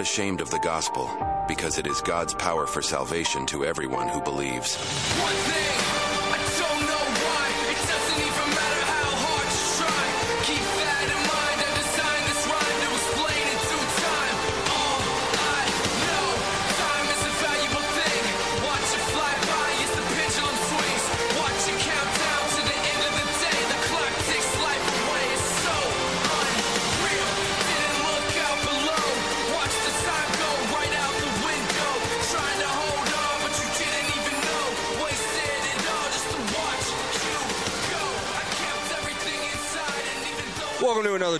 not ashamed of the gospel, because it is God's power for salvation to everyone who believes.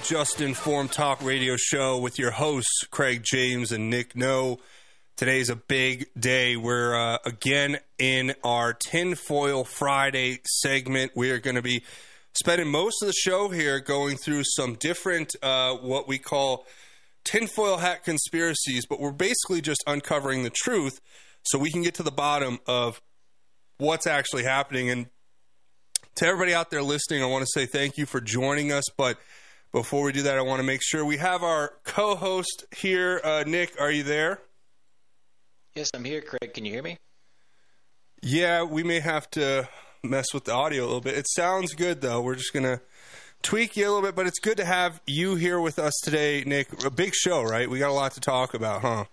Just Informed Talk radio show with your hosts, Craig James and Nick No. Today's a big day. We're uh, again in our Tinfoil Friday segment. We are going to be spending most of the show here going through some different, uh, what we call tinfoil hat conspiracies, but we're basically just uncovering the truth so we can get to the bottom of what's actually happening. And to everybody out there listening, I want to say thank you for joining us. But before we do that, I want to make sure we have our co host here. Uh, Nick, are you there? Yes, I'm here, Craig. Can you hear me? Yeah, we may have to mess with the audio a little bit. It sounds good, though. We're just going to tweak you a little bit, but it's good to have you here with us today, Nick. A big show, right? We got a lot to talk about, huh?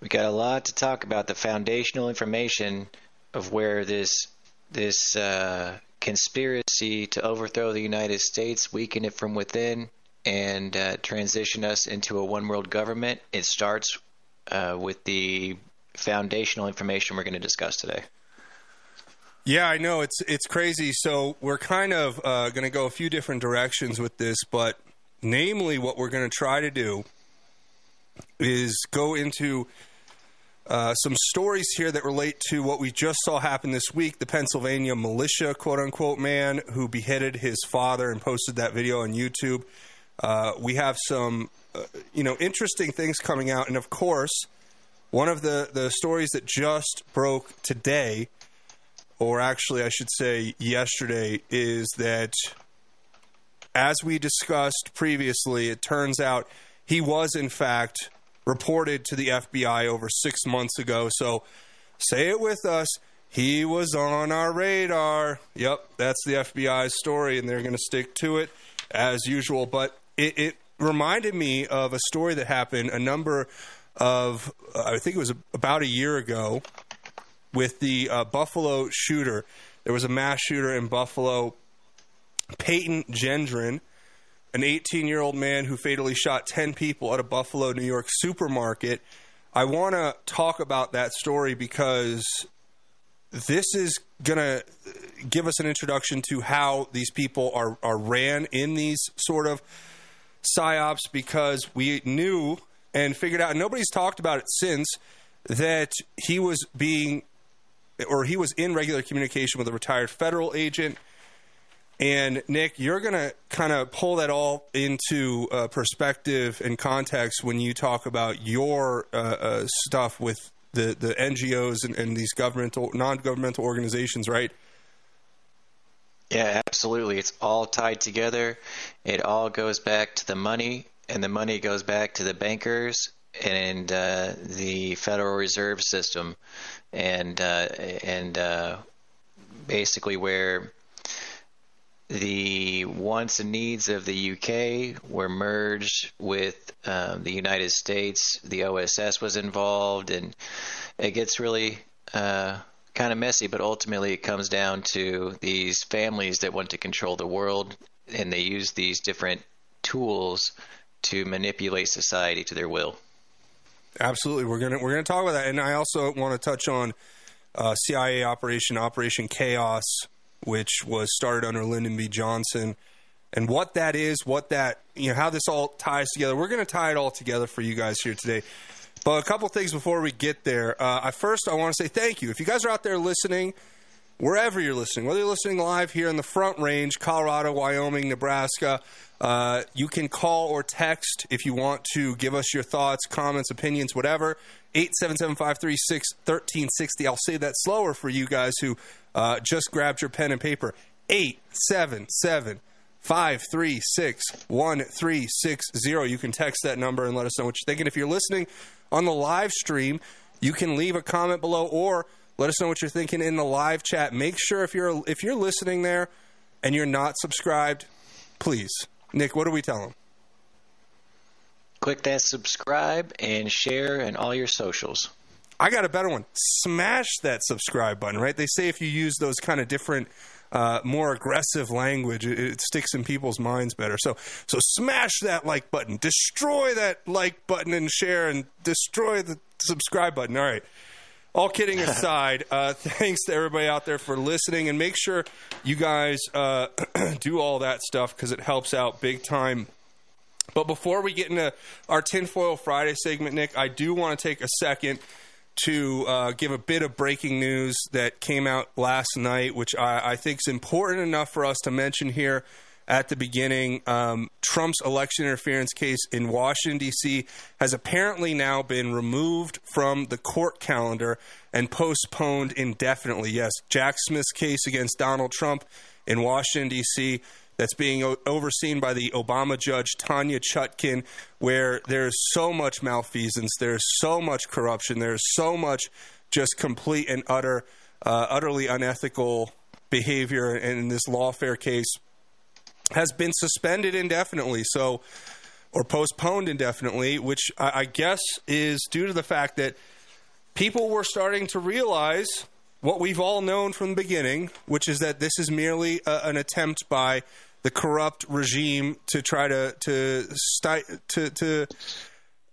We got a lot to talk about the foundational information of where this this uh, conspiracy to overthrow the United States, weaken it from within, and uh, transition us into a one world government. It starts uh, with the foundational information we're going to discuss today. Yeah, I know it's it's crazy. So we're kind of uh, going to go a few different directions with this, but namely, what we're going to try to do is go into uh, some stories here that relate to what we just saw happen this week. The Pennsylvania militia, quote unquote, man who beheaded his father and posted that video on YouTube. Uh, we have some, uh, you know, interesting things coming out, and of course, one of the the stories that just broke today or actually, I should say yesterday, is that as we discussed previously, it turns out he was, in fact, reported to the FBI over six months ago. So say it with us. He was on our radar. Yep, that's the FBI's story, and they're going to stick to it as usual. But it, it reminded me of a story that happened a number of, uh, I think it was about a year ago with the uh, Buffalo shooter. There was a mass shooter in Buffalo, Peyton Gendron, an 18 year old man who fatally shot 10 people at a Buffalo, New York supermarket. I want to talk about that story because this is going to give us an introduction to how these people are, are ran in these sort of psyops because we knew and figured out, and nobody's talked about it since, that he was being or he was in regular communication with a retired federal agent. And Nick, you're going to kind of pull that all into uh, perspective and context when you talk about your uh, uh, stuff with the, the NGOs and, and these governmental, non governmental organizations, right? Yeah, absolutely. It's all tied together. It all goes back to the money, and the money goes back to the bankers and uh, the Federal Reserve System, and uh, and uh, basically where the wants and needs of the UK were merged with um, the United States. The OSS was involved, and it gets really uh, kind of messy. But ultimately, it comes down to these families that want to control the world, and they use these different tools to manipulate society to their will. Absolutely, we're gonna we're gonna talk about that, and I also want to touch on uh, CIA operation Operation Chaos, which was started under Lyndon B. Johnson, and what that is, what that you know, how this all ties together. We're gonna tie it all together for you guys here today. But a couple things before we get there. Uh, I first I want to say thank you if you guys are out there listening. Wherever you're listening, whether you're listening live here in the Front Range, Colorado, Wyoming, Nebraska, uh, you can call or text if you want to give us your thoughts, comments, opinions, whatever. 877-536-1360. I'll say that slower for you guys who uh, just grabbed your pen and paper. 877 536 1360. You can text that number and let us know what you're thinking. If you're listening on the live stream, you can leave a comment below or let us know what you're thinking in the live chat. Make sure if you're if you're listening there and you're not subscribed, please. Nick, what do we tell them? Click that subscribe and share and all your socials. I got a better one. Smash that subscribe button, right? They say if you use those kind of different, uh, more aggressive language, it, it sticks in people's minds better. So, so smash that like button, destroy that like button and share, and destroy the subscribe button. All right. All kidding aside, uh, thanks to everybody out there for listening, and make sure you guys uh, do all that stuff because it helps out big time. But before we get into our Tinfoil Friday segment, Nick, I do want to take a second to uh, give a bit of breaking news that came out last night, which I, I think is important enough for us to mention here at the beginning. Um, Trump's election interference case in Washington, D.C. has apparently now been removed from the court calendar and postponed indefinitely. Yes, Jack Smith's case against Donald Trump in Washington, D.C that's being o- overseen by the Obama judge Tanya Chutkan, where there's so much malfeasance, there's so much corruption, there's so much just complete and utter, uh, utterly unethical behavior in this lawfare case has been suspended indefinitely. So, or postponed indefinitely, which I, I guess is due to the fact that people were starting to realize what we've all known from the beginning, which is that this is merely a, an attempt by the corrupt regime to try to to sti- to to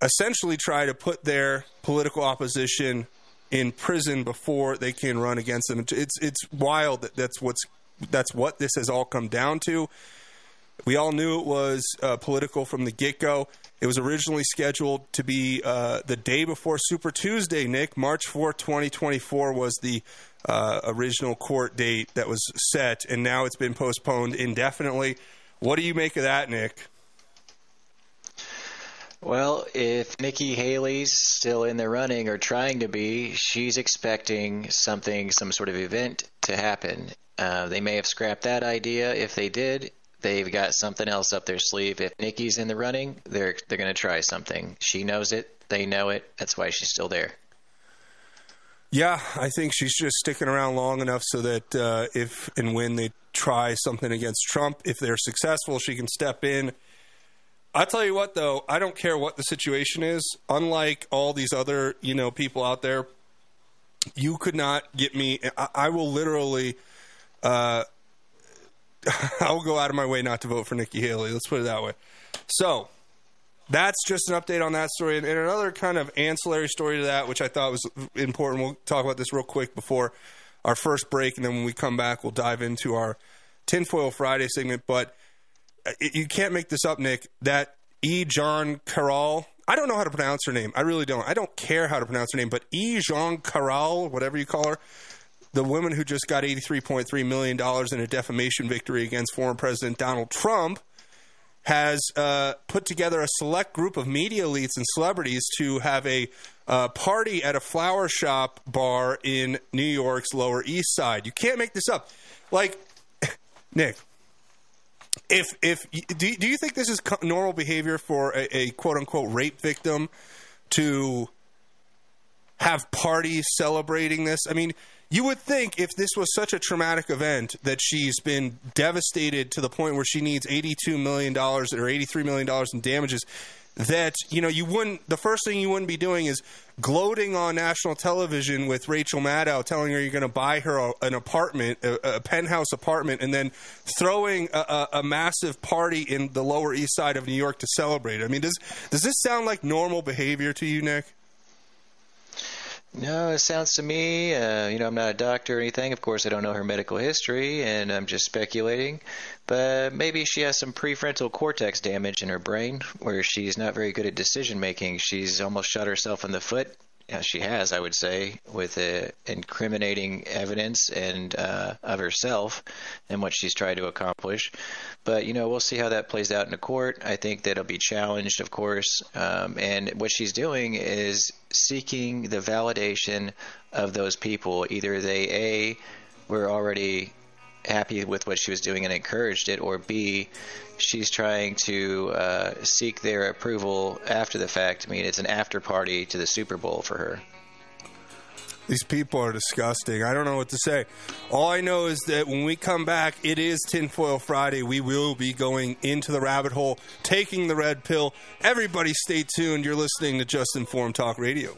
essentially try to put their political opposition in prison before they can run against them. It's it's wild that that's what's that's what this has all come down to. We all knew it was uh, political from the get go. It was originally scheduled to be uh, the day before Super Tuesday, Nick. March 4, 2024 was the uh, original court date that was set, and now it's been postponed indefinitely. What do you make of that, Nick? Well, if Nikki Haley's still in the running or trying to be, she's expecting something, some sort of event to happen. Uh, they may have scrapped that idea. If they did, they've got something else up their sleeve. If Nikki's in the running, they're they're going to try something. She knows it. They know it. That's why she's still there. Yeah, I think she's just sticking around long enough so that uh, if and when they try something against Trump, if they're successful, she can step in. I tell you what, though, I don't care what the situation is. Unlike all these other, you know, people out there, you could not get me. I, I will literally, uh, I will go out of my way not to vote for Nikki Haley. Let's put it that way. So that's just an update on that story. And, and another kind of ancillary story to that, which I thought was important. We'll talk about this real quick before our first break, and then when we come back, we'll dive into our Tinfoil Friday segment. But uh, it, you can't make this up, Nick. That E. John Carroll. I don't know how to pronounce her name. I really don't. I don't care how to pronounce her name, but E. Jean Carroll, whatever you call her, the woman who just got $83.3 million in a defamation victory against former President Donald Trump, has uh, put together a select group of media elites and celebrities to have a uh, party at a flower shop bar in New York's Lower East Side. You can't make this up. Like, Nick, if if do, do you think this is normal behavior for a, a quote unquote rape victim to have parties celebrating this? I mean, you would think if this was such a traumatic event that she's been devastated to the point where she needs $82 million or $83 million in damages, that, you know, you wouldn't, the first thing you wouldn't be doing is gloating on national television with Rachel Maddow telling her you're going to buy her an apartment, a, a, penthouse apartment, and then throwing a, a, a massive party in the Lower East Side of New York to celebrate. I mean, does, does this sound like normal behavior to you, Nick? No, it sounds to me, uh, you know, I'm not a doctor or anything. Of course, I don't know her medical history, and I'm just speculating. But maybe she has some prefrontal cortex damage in her brain where she's not very good at decision making. She's almost shot herself in the foot. Yeah, she has, I would say, with incriminating evidence and uh, of herself and what she's tried to accomplish. But you know, we'll see how that plays out in the court. I think that'll be challenged, of course. Um, and what she's doing is seeking the validation of those people. Either they a were already happy with what she was doing and encouraged it, or B, she's trying to uh, seek their approval after the fact. I mean, it's an after party to the Super Bowl for her. These people are disgusting. I don't know what to say. All I know is that when we come back, it is Tinfoil Friday. We will be going into the rabbit hole, taking the red pill. Everybody stay tuned. You're listening to Just Informed Talk Radio.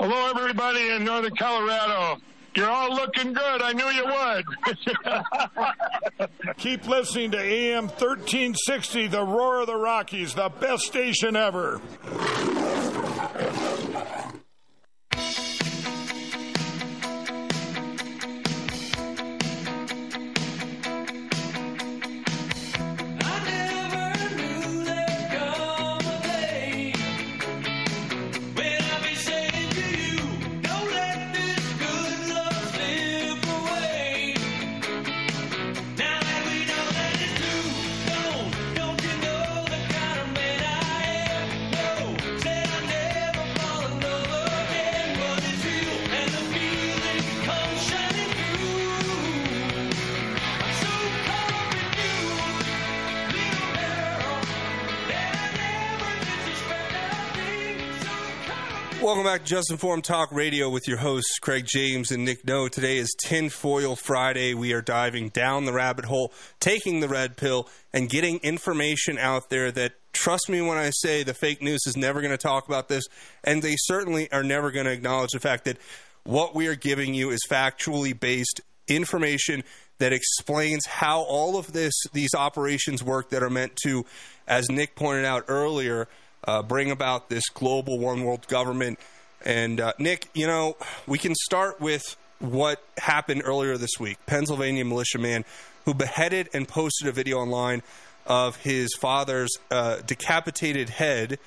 Hello, everybody in Northern Colorado. You're all looking good. I knew you would. Keep listening to AM 1360, the Roar of the Rockies, the best station ever. Just Informed Talk Radio with your hosts, Craig James and Nick No. Today is Tinfoil Friday. We are diving down the rabbit hole, taking the red pill, and getting information out there that, trust me when I say the fake news is never going to talk about this, and they certainly are never going to acknowledge the fact that what we are giving you is factually based information that explains how all of this these operations work that are meant to, as Nick pointed out earlier, uh, bring about this global one world government. And uh, Nick, you know, we can start with what happened earlier this week. Pennsylvania militiaman who beheaded and posted a video online of his father's uh, decapitated head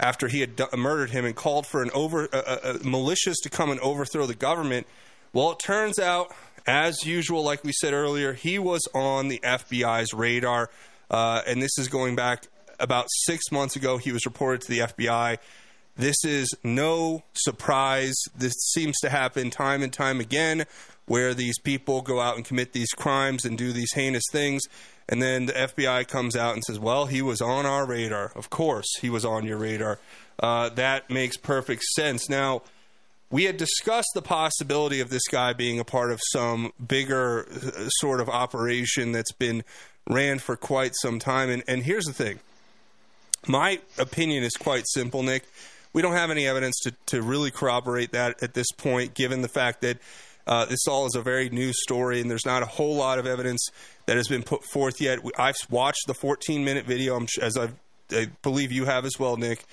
after he had d- murdered him and called for an over uh, uh, uh, militias to come and overthrow the government. Well, it turns out, as usual, like we said earlier, he was on the FBI's radar, uh, and this is going back about six months ago. He was reported to the FBI. This is no surprise. This seems to happen time and time again where these people go out and commit these crimes and do these heinous things. And then the FBI comes out and says, well, he was on our radar. Of course, he was on your radar. Uh, that makes perfect sense. Now, we had discussed the possibility of this guy being a part of some bigger uh, sort of operation that's been ran for quite some time. And, and here's the thing my opinion is quite simple, Nick. We don't have any evidence to, to really corroborate that at this point, given the fact that uh, this all is a very new story and there's not a whole lot of evidence that has been put forth yet. I've watched the 14 minute video, as I've, I believe you have as well, Nick.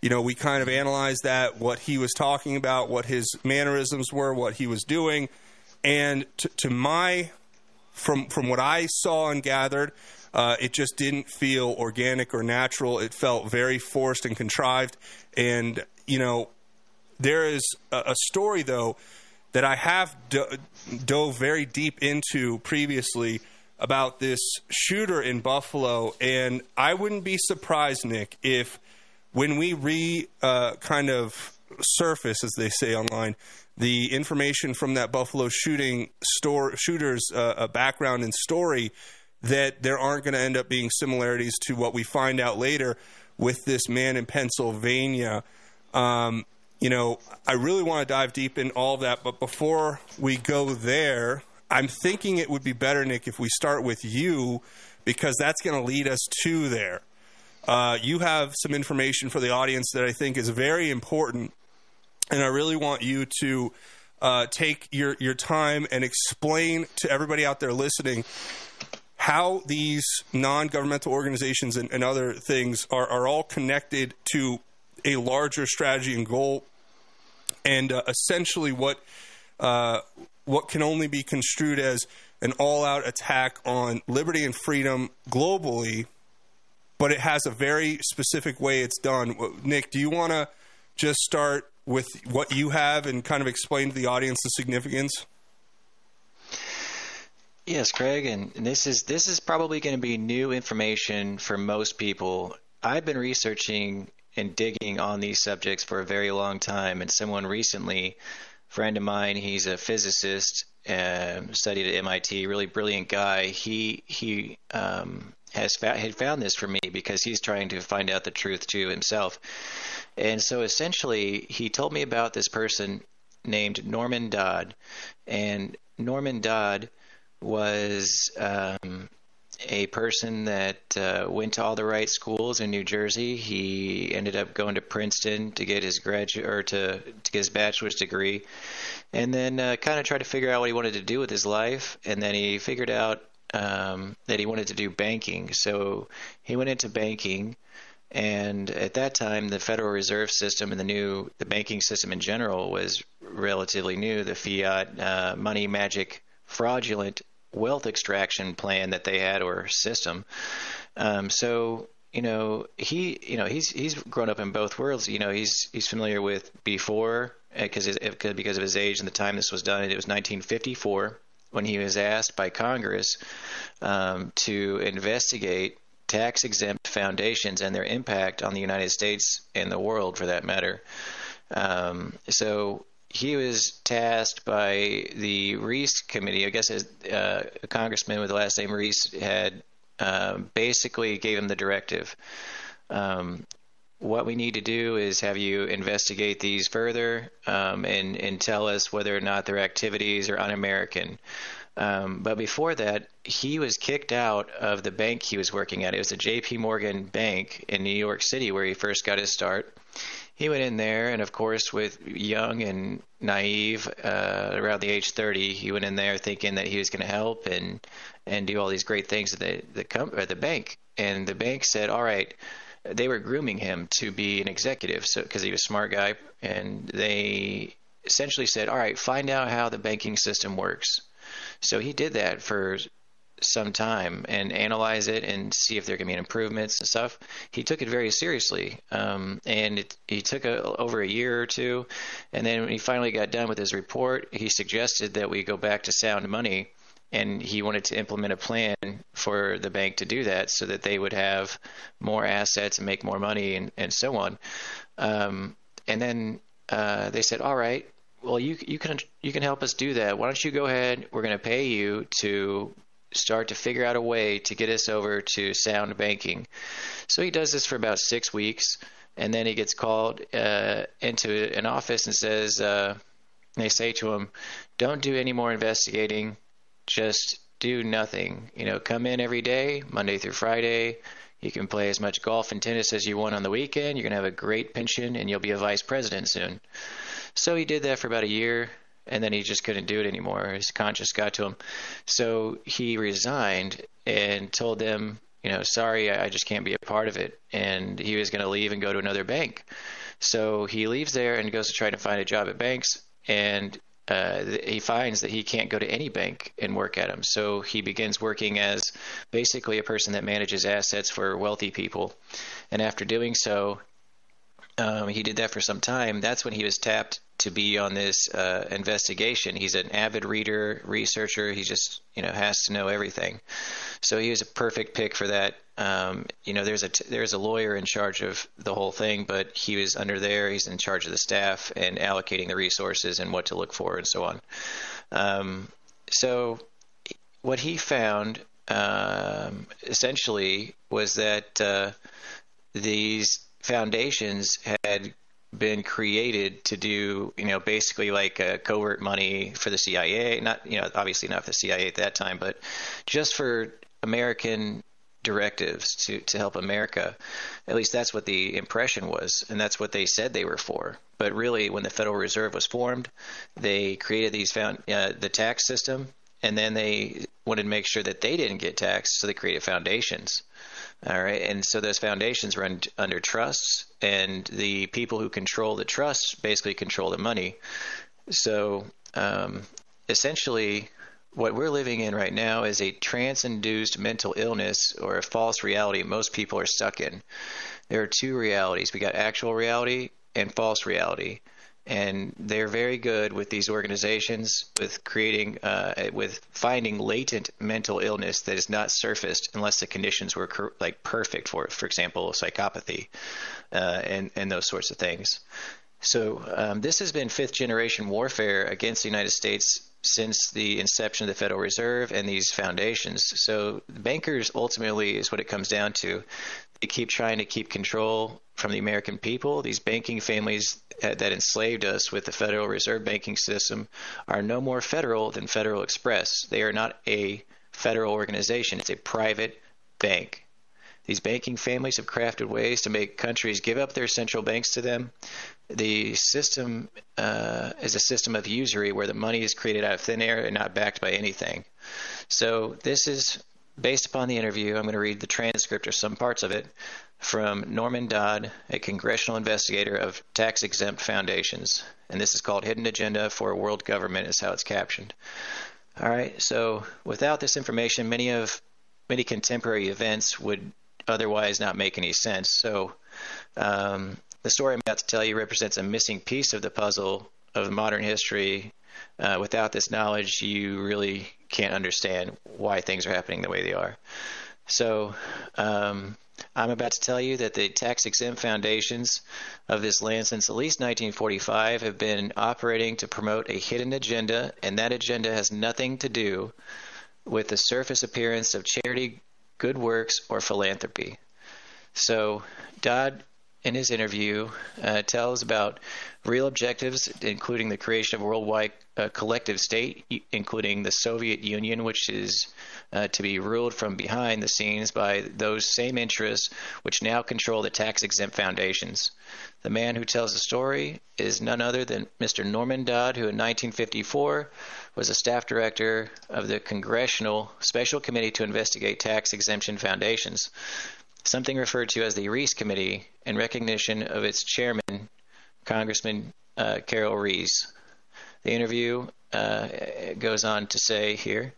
You know, we kind of analyzed that, what he was talking about, what his mannerisms were, what he was doing. And to, to my, from, from what I saw and gathered, uh, it just didn't feel organic or natural. It felt very forced and contrived. And, you know, there is a, a story, though, that I have do- dove very deep into previously about this shooter in Buffalo. And I wouldn't be surprised, Nick, if when we re uh, kind of surface, as they say online, the information from that Buffalo shooting store shooter's uh, uh, background and story, that there aren't going to end up being similarities to what we find out later with this man in Pennsylvania. Um, you know, I really want to dive deep in all of that, but before we go there, I'm thinking it would be better, Nick, if we start with you, because that's going to lead us to there. Uh, you have some information for the audience that I think is very important, and I really want you to uh, take your your time and explain to everybody out there listening how these non-governmental organizations and, and other things are, are all connected to a larger strategy and goal, and uh, essentially what uh, what can only be construed as an all-out attack on liberty and freedom globally, but it has a very specific way it's done. Nick, do you want to just start with what you have and kind of explain to the audience the significance? Yes, Craig, and this is this is probably going to be new information for most people. I've been researching and digging on these subjects for a very long time, and someone recently, a friend of mine, he's a physicist, um, studied at MIT, really brilliant guy. He he um, has fa- had found this for me because he's trying to find out the truth too himself, and so essentially he told me about this person named Norman Dodd, and Norman Dodd was um, a person that uh, went to all the right schools in New Jersey. He ended up going to Princeton to get his graduate or to to get his bachelor's degree, and then uh, kind of tried to figure out what he wanted to do with his life. And then he figured out um, that he wanted to do banking, so he went into banking. And at that time, the Federal Reserve System and the new the banking system in general was relatively new. The fiat uh, money magic fraudulent wealth extraction plan that they had or system. Um, so you know he you know he's he's grown up in both worlds. You know he's he's familiar with before because because of his age and the time this was done. It was 1954 when he was asked by Congress um, to investigate tax exempt foundations and their impact on the United States and the world for that matter. Um, so he was tasked by the Reece committee. I guess uh, a congressman with the last name Reece had uh, basically gave him the directive. Um, what we need to do is have you investigate these further um, and and tell us whether or not their activities are un-American. Um, but before that, he was kicked out of the bank he was working at. It was the J.P. Morgan Bank in New York City where he first got his start he went in there, and of course, with young and naive, uh, around the age 30, he went in there thinking that he was going to help and and do all these great things at the the, the bank. And the bank said, "All right." They were grooming him to be an executive, so because he was a smart guy, and they essentially said, "All right, find out how the banking system works." So he did that for some time and analyze it and see if there can be improvements and stuff. He took it very seriously, um, and it, he took a, over a year or two. And then when he finally got done with his report, he suggested that we go back to sound money, and he wanted to implement a plan for the bank to do that, so that they would have more assets and make more money and, and so on. Um, and then uh, they said, "All right." Well, you you can you can help us do that. Why don't you go ahead? We're going to pay you to start to figure out a way to get us over to sound banking. So he does this for about six weeks, and then he gets called uh, into an office and says, uh, they say to him, "Don't do any more investigating. Just do nothing. You know, come in every day, Monday through Friday." You can play as much golf and tennis as you want on the weekend. You're going to have a great pension and you'll be a vice president soon. So he did that for about a year and then he just couldn't do it anymore. His conscience got to him. So he resigned and told them, you know, sorry, I just can't be a part of it. And he was going to leave and go to another bank. So he leaves there and goes to try to find a job at banks. And uh, he finds that he can't go to any bank and work at them. So he begins working as basically a person that manages assets for wealthy people. And after doing so, um, he did that for some time. That's when he was tapped to be on this uh, investigation. He's an avid reader, researcher. He just you know has to know everything. So he was a perfect pick for that. Um, you know, there's a t- there's a lawyer in charge of the whole thing, but he was under there. He's in charge of the staff and allocating the resources and what to look for and so on. Um, so what he found um, essentially was that uh, these foundations had been created to do, you know, basically like a covert money for the CIA. Not, you know, obviously not the CIA at that time, but just for American directives to to help America. At least that's what the impression was, and that's what they said they were for. But really, when the Federal Reserve was formed, they created these found uh, the tax system, and then they wanted to make sure that they didn't get taxed, so they created foundations. All right, and so those foundations run under trusts, and the people who control the trusts basically control the money. So, um, essentially, what we're living in right now is a trans-induced mental illness or a false reality most people are stuck in. There are two realities. We got actual reality and false reality and they're very good with these organizations with creating uh, with finding latent mental illness that is not surfaced unless the conditions were like perfect for it for example psychopathy uh, and and those sorts of things so um, this has been fifth generation warfare against the United States since the inception of the Federal Reserve and these foundations. So bankers ultimately is what it comes down to. They keep trying to keep control from the American people. These banking families that enslaved us with the Federal Reserve banking system are no more federal than Federal Express. They are not a federal organization, it's a private bank. These banking families have crafted ways to make countries give up their central banks to them. The system uh, is a system of usury where the money is created out of thin air and not backed by anything. So, this is based upon the interview. I'm going to read the transcript or some parts of it from Norman Dodd, a congressional investigator of tax exempt foundations. And this is called Hidden Agenda for a World Government, is how it's captioned. All right, so without this information, many of many contemporary events would otherwise not make any sense. So, um, the story I'm about to tell you represents a missing piece of the puzzle of modern history. Uh, without this knowledge, you really can't understand why things are happening the way they are. So, um, I'm about to tell you that the tax exempt foundations of this land since at least 1945 have been operating to promote a hidden agenda, and that agenda has nothing to do with the surface appearance of charity, good works, or philanthropy. So, Dodd, in his interview, uh, tells about real objectives, including the creation of a worldwide uh, collective state, including the Soviet Union, which is uh, to be ruled from behind the scenes by those same interests which now control the tax exempt foundations. The man who tells the story is none other than Mr. Norman Dodd, who in 1954 was a staff director of the Congressional Special Committee to investigate tax exemption foundations, something referred to as the Reece Committee in recognition of its chairman, Congressman uh, Carroll Reece. The interview uh, goes on to say here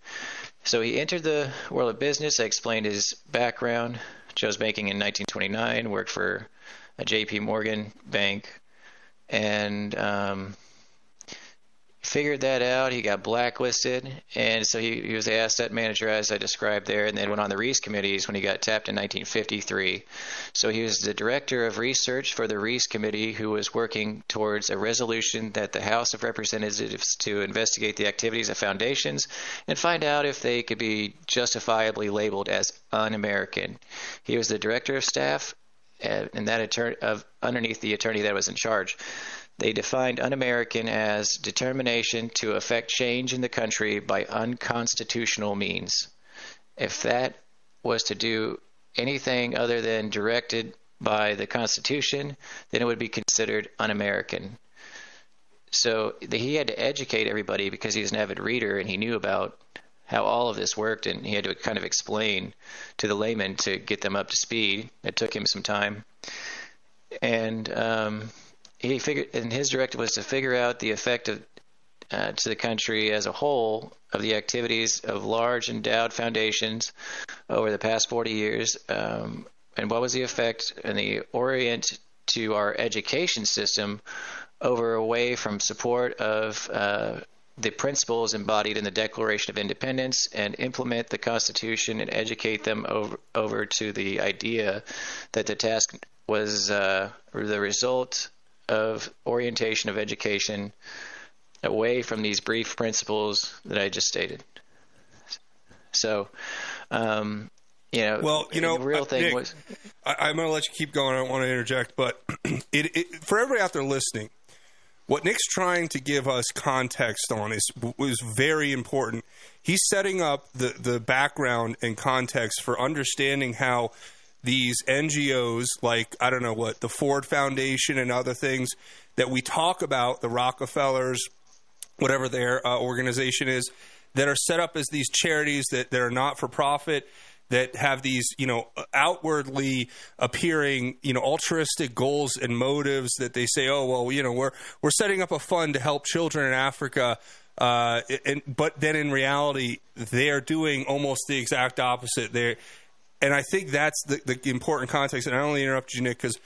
so he entered the world of business. I explained his background. Joe's banking in 1929, worked for a J.P. Morgan bank, and um, figured that out. He got blacklisted, and so he, he was the asset manager as I described there, and then went on the Reece committees when he got tapped in 1953. So he was the director of research for the Reece committee, who was working towards a resolution that the House of Representatives to investigate the activities of foundations and find out if they could be justifiably labeled as un-American. He was the director of staff uh, and that attorney of underneath the attorney that was in charge. They defined un American as determination to effect change in the country by unconstitutional means. If that was to do anything other than directed by the Constitution, then it would be considered un American. So he had to educate everybody because he was an avid reader and he knew about how all of this worked, and he had to kind of explain to the layman to get them up to speed. It took him some time. And um, he figured, and his directive was to figure out the effect of uh, to the country as a whole of the activities of large endowed foundations over the past 40 years, um, and what was the effect and the orient to our education system over away from support of uh, the principles embodied in the Declaration of Independence and implement the Constitution and educate them over, over to the idea that the task was uh, the result of orientation of education away from these brief principles that I just stated. So, um, you know, well, you know, the real uh, thing Nick, was. I, am going to let you keep going. I don't want to interject, but it, it, for everybody out there listening, what Nick's trying to give us context on is was very important. He's setting up the the background and context for understanding how these NGOs, like, I don't know what, the Ford Foundation and other things that we talk about, the Rockefellers, whatever their uh, organization is, that are set up as these charities that, that are not for profit, that have these, you know, outwardly appearing, you know, altruistic goals and motives that they say, oh, well, you know, we're, we're setting up a fund to help children in Africa Uh, and but then in reality, they are doing almost the exact opposite. There, and I think that's the, the important context. And I only interrupt you, Nick, because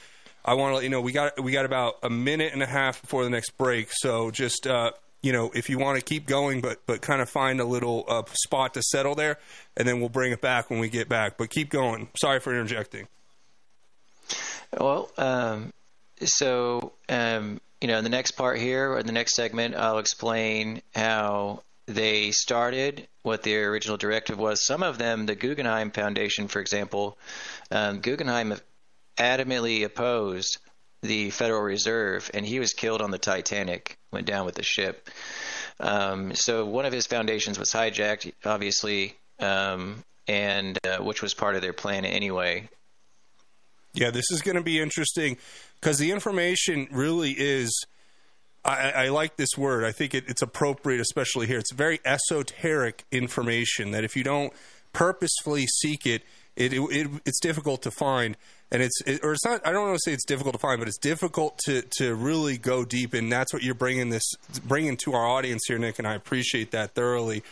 I want to let you know we got we got about a minute and a half before the next break. So just uh, you know, if you want to keep going, but but kind of find a little uh, spot to settle there, and then we'll bring it back when we get back. But keep going. Sorry for interjecting. Well, um, so um, you know, in the next part here, or in the next segment, I'll explain how they started, what their original directive was. Some of them, the Guggenheim Foundation, for example, um, Guggenheim adamantly opposed the Federal Reserve, and he was killed on the Titanic, went down with the ship. Um, so one of his foundations was hijacked, obviously, um, and uh, which was part of their plan anyway. Yeah, this is going to be interesting because the information really is. I, I like this word. I think it, it's appropriate, especially here. It's very esoteric information that if you don't purposefully seek it, it, it, it it's difficult to find. And it's it, or it's not. I don't want to say it's difficult to find, but it's difficult to to really go deep. And that's what you're bringing this bringing to our audience here, Nick. And I appreciate that thoroughly.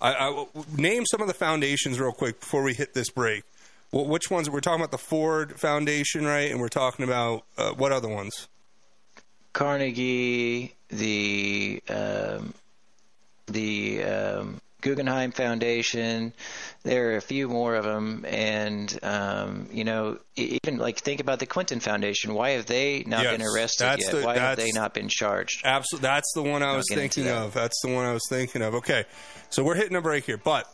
I, I name some of the foundations real quick before we hit this break. Well, which ones? We're talking about the Ford Foundation, right? And we're talking about uh, what other ones? Carnegie, the um, the um, Guggenheim Foundation. There are a few more of them, and um, you know, even like think about the Clinton Foundation. Why have they not Yes, been arrested yet? the- Why have they not been charged? Absolutely, that's the one I I'll was thinking that. of. That's the one I was thinking of. Okay, so we're hitting a break here, but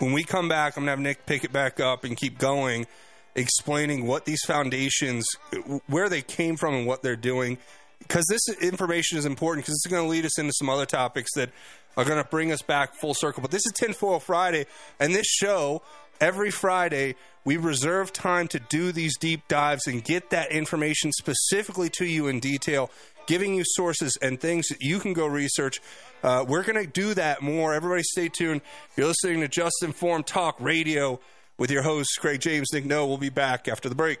when we come back, I'm gonna have Nick pick it back up and keep going, explaining what these foundations, where they came from, and what they're doing. Because this information is important, because it's going to lead us into some other topics that are going to bring us back full circle. But this is Tinfoil Friday, and this show every Friday we reserve time to do these deep dives and get that information specifically to you in detail, giving you sources and things that you can go research. Uh, we're going to do that more. Everybody, stay tuned. You're listening to Just Informed Talk Radio with your hosts Craig James, Nick No. We'll be back after the break.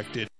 affected.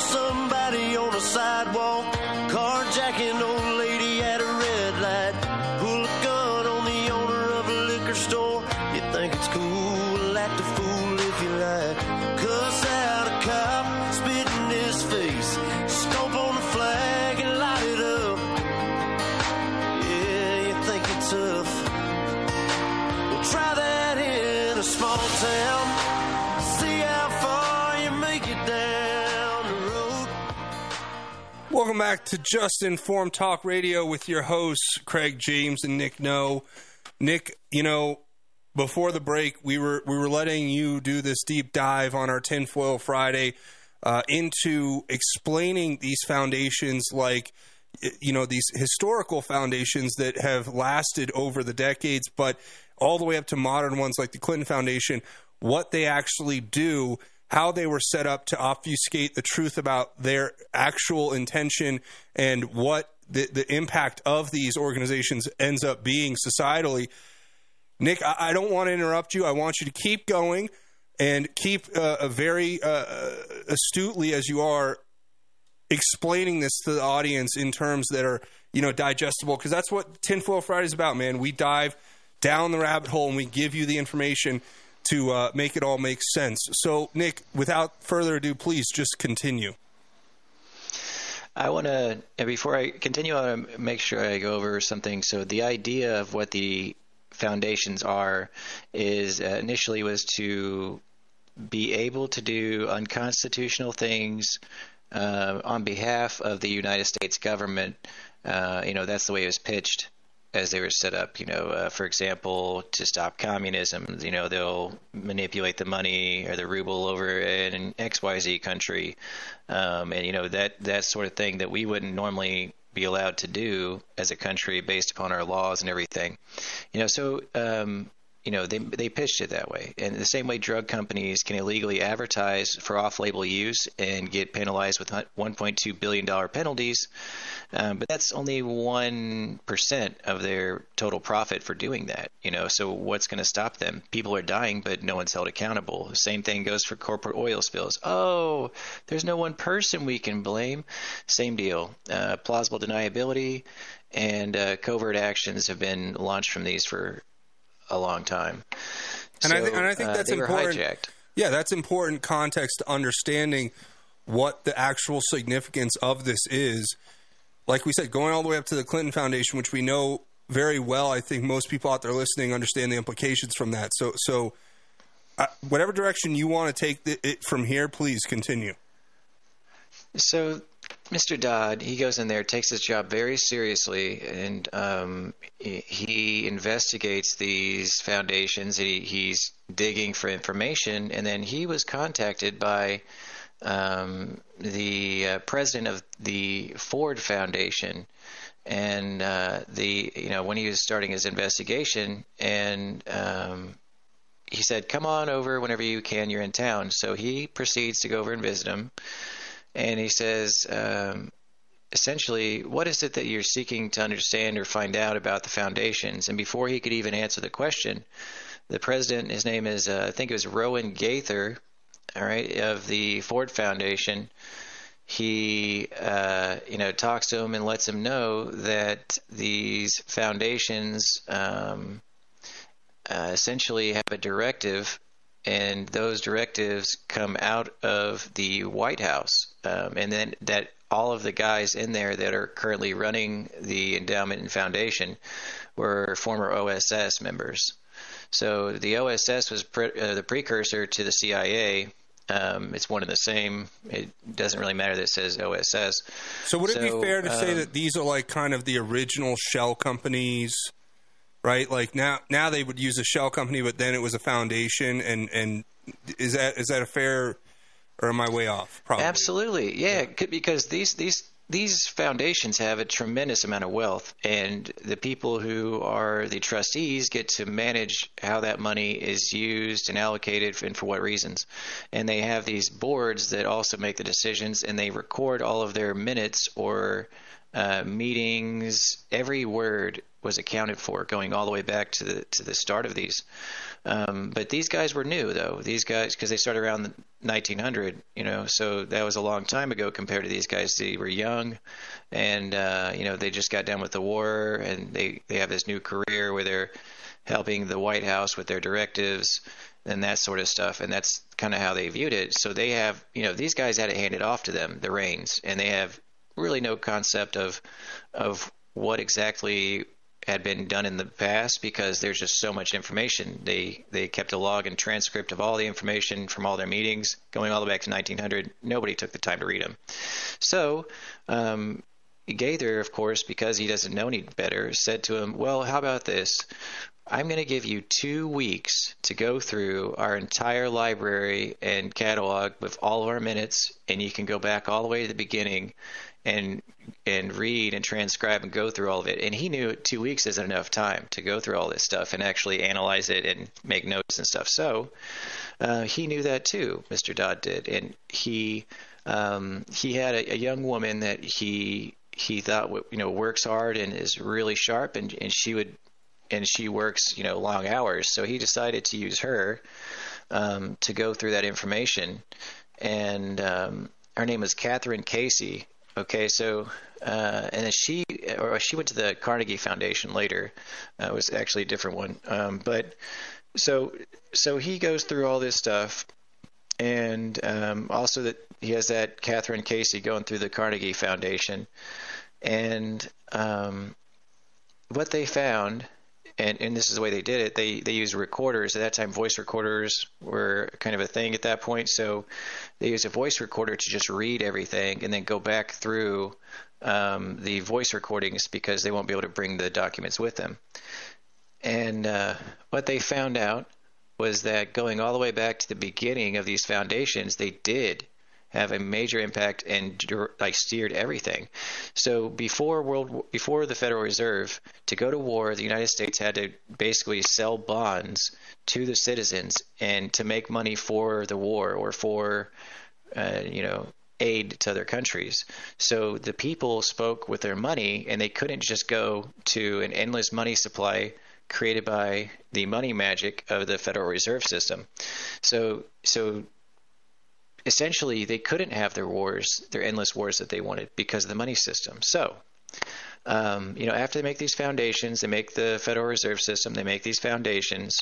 Somebody on the sidewalk. Carjacking old back to Just Informed Talk Radio with your hosts, Craig James and Nick No. Nick, you know, before the break, we were we were letting you do this deep dive on our Tinfoil Friday uh, into explaining these foundations, like you know these historical foundations that have lasted over the decades, but all the way up to modern ones like the Clinton Foundation, what they actually do how they were set up to obfuscate the truth about their actual intention and what the, the impact of these organizations ends up being societally. Nick, I, I don't want to interrupt you. I want you to keep going and keep uh, a very uh, astutely as you are explaining this to the audience in terms that are you know digestible because that's what tinfoil friday is about man we dive down the rabbit hole and we give you the information to uh, make it all make sense. So, Nick, without further ado, please just continue. I want to, before I continue, I want to make sure I go over something. So, the idea of what the foundations are is uh, initially was to be able to do unconstitutional things uh, on behalf of the United States government. Uh, you know, that's the way it was pitched as they were set up. You know, uh, for example, to stop communism, you know, they'll manipulate the money or the ruble over in an XYZ country, um, and you know that that sort of thing that we wouldn't normally be allowed to do as a country based upon our laws and everything. You know, so um, you know they they pitched it that way. And the same way drug companies can illegally advertise for off-label use and get penalized with 1.2 billion dollar penalties um, but that's only one percent of their total profit for doing that you know. So what's going to stop them? People are dying but no one's held accountable. Same thing goes for corporate oil spills. Oh there's no one person we can blame. Same deal. Uh, plausible deniability and uh, covert actions have been launched from these for a long time. And, so, I, th- and I think uh, that's they important. hijacked. Yeah, that's important context to understanding what the actual significance of this is. Like we said, going all the way up to the Clinton Foundation, which we know very well. I think most people out there listening understand the implications from that. So, so uh, whatever direction you want to take the, it from here, please continue. So Mr. Dodd, he goes in there, takes his job very seriously, and um, he investigates these foundations. He, he's digging for information, and then he was contacted by um, the uh, president of the Ford Foundation, and uh, the you know when he was starting his investigation, and um, he said, "Come on over whenever you can. You're in town." So he proceeds to go over and visit him and he says, um, essentially, what is it that you're seeking to understand or find out about the foundations? And before he could even answer the question, the president, his name is, uh, I think it was Rowan Gaither, all right, of the Ford Foundation. He, uh, you know, talks to him and lets him know that these foundations um, uh, essentially have a directive and those directives come out of the White House, um, and then that all of the guys in there that are currently running the endowment and foundation were former OSS members. So the OSS was pre- uh, the precursor to the CIA. Um, it's one and the same. It doesn't really matter that it says OSS. So would it So, be fair to say um, that these are like kind of the original shell companies, right? Like now, now they would use a shell company, but then it was a foundation, and and is that is that a fair, or am I way off? Probably. Absolutely, yeah, c- because these these these foundations have a tremendous amount of wealth, and the people who are the trustees get to manage how that money is used and allocated and for what reasons. And they have these boards that also make the decisions, and they record all of their minutes or uh, meetings. Every word was accounted for, going all the way back to the to the start of these. Um, but these guys were new, though. These guys, because they started around 1900, you know, so that was a long time ago compared to these guys. They were young, and uh, you know, they just got done with the war, and they they have this new career where they're helping the White House with their directives and that sort of stuff. And that's kind of how they viewed it. So they have, you know, these guys had it handed off to them, the reins, and they have really no concept of of what exactly had been done in the past because there's just so much information. They they kept a log and transcript of all the information from all their meetings going all the way back to 1900. Nobody took the time to read them. So um, Gaither, of course, because he doesn't know any better, said to him, "Well, how about this? I'm going to give you two weeks to go through our entire library and catalog with all of our minutes, and you can go back all the way to the beginning and and read and transcribe and go through all of it. And he knew two weeks isn't enough time to go through all this stuff and actually analyze it and make notes and stuff. So uh, he knew that too, Mr. Dodd did, and he um, he had a, a young woman that he he thought you know works hard and is really sharp, and and she would and she works you know long hours. So he decided to use her um, to go through that information, and um, her name is Catherine Casey. Okay, so uh, and then she or she went to the Carnegie Foundation later. Uh, it was actually a different one, um, but so so he goes through all this stuff, and um, also that he has that Catherine Casey going through the Carnegie Foundation, and um, what they found and, and this is the way they did it. They they used recorders at that time. Voice recorders were kind of a thing at that point. So they used a voice recorder to just read everything and then go back through um, the voice recordings because they won't be able to bring the documents with them. And uh, what they found out was that going all the way back to the beginning of these foundations, they did have a major impact and like steered everything. So before world before the Federal Reserve to go to war, the United States had to basically sell bonds to the citizens and to make money for the war or for uh, you know aid to other countries. So the people spoke with their money and they couldn't just go to an endless money supply created by the money magic of the Federal Reserve System. So so essentially they couldn't have their wars, their endless wars that they wanted because of the money system. So, um, you know, after they make these foundations, they make the Federal Reserve System, they make these foundations.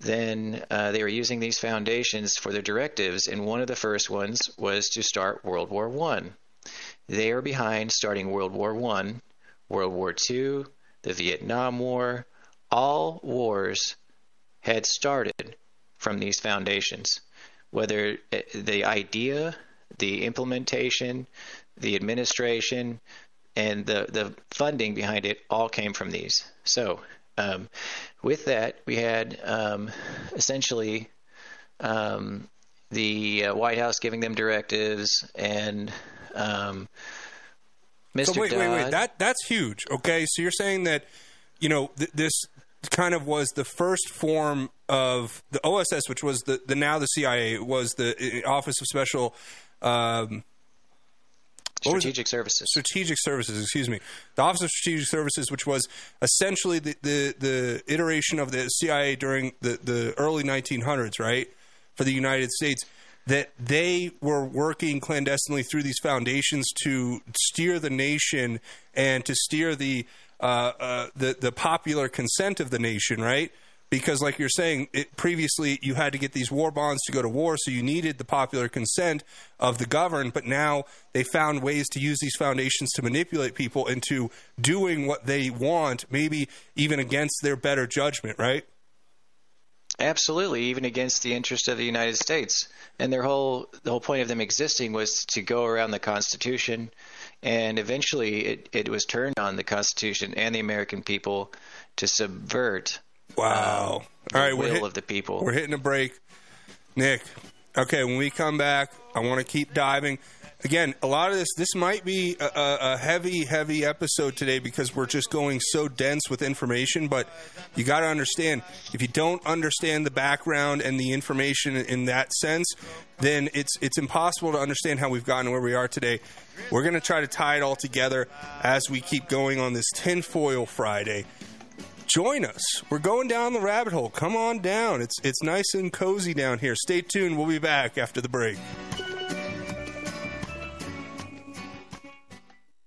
Then uh, they were using these foundations for their directives, and one of the first ones was to start World War One. They are behind starting World War One, World War Two, the Vietnam War. All wars had started from these foundations whether eh, the idea, the implementation, the administration, and the, the funding behind it all came from these. So, um, with that, we had um, essentially um, the uh, White House giving them directives and Mr. Um, so wait, Dodd, wait, wait. That that's huge. Okay, so you're saying that you know th- this kind of was the first form of the OSS, which was the, the now the CIA was the uh, Office of Special um, what was it? strategic services. Strategic Services, excuse me. The Office of Strategic Services, which was essentially the, the, the iteration of the CIA during the, the early 1900s, right, for the United States, that they were working clandestinely through these foundations to steer the nation and to steer the Uh, uh, the the popular consent of the nation, right? Because, like you're saying, it, previously you had to get these war bonds to go to war, so you needed the popular consent of the governed. But now they found ways to use these foundations to manipulate people into doing what they want, maybe even against their better judgment, right? Absolutely, even against the interest of the United States. And their whole the whole point of them existing was to go around the Constitution, and eventually it, it was turned on the Constitution and the American people to subvert. Wow! um, the All right, will hit- of the people. We're hitting a break, Nick. Okay, when we come back, I want to keep diving. Again, a lot of this this might be a, a, heavy, heavy episode today because we're just going so dense with information. But you got to understand, if you don't understand the background and the information in that sense, then it's it's impossible to understand how we've gotten where we are today. We're going to try to tie it all together as we keep going on this tinfoil Friday join us. We're going down the rabbit hole. Come on down. It's it's nice and cozy down here. Stay tuned. We'll be back after the break.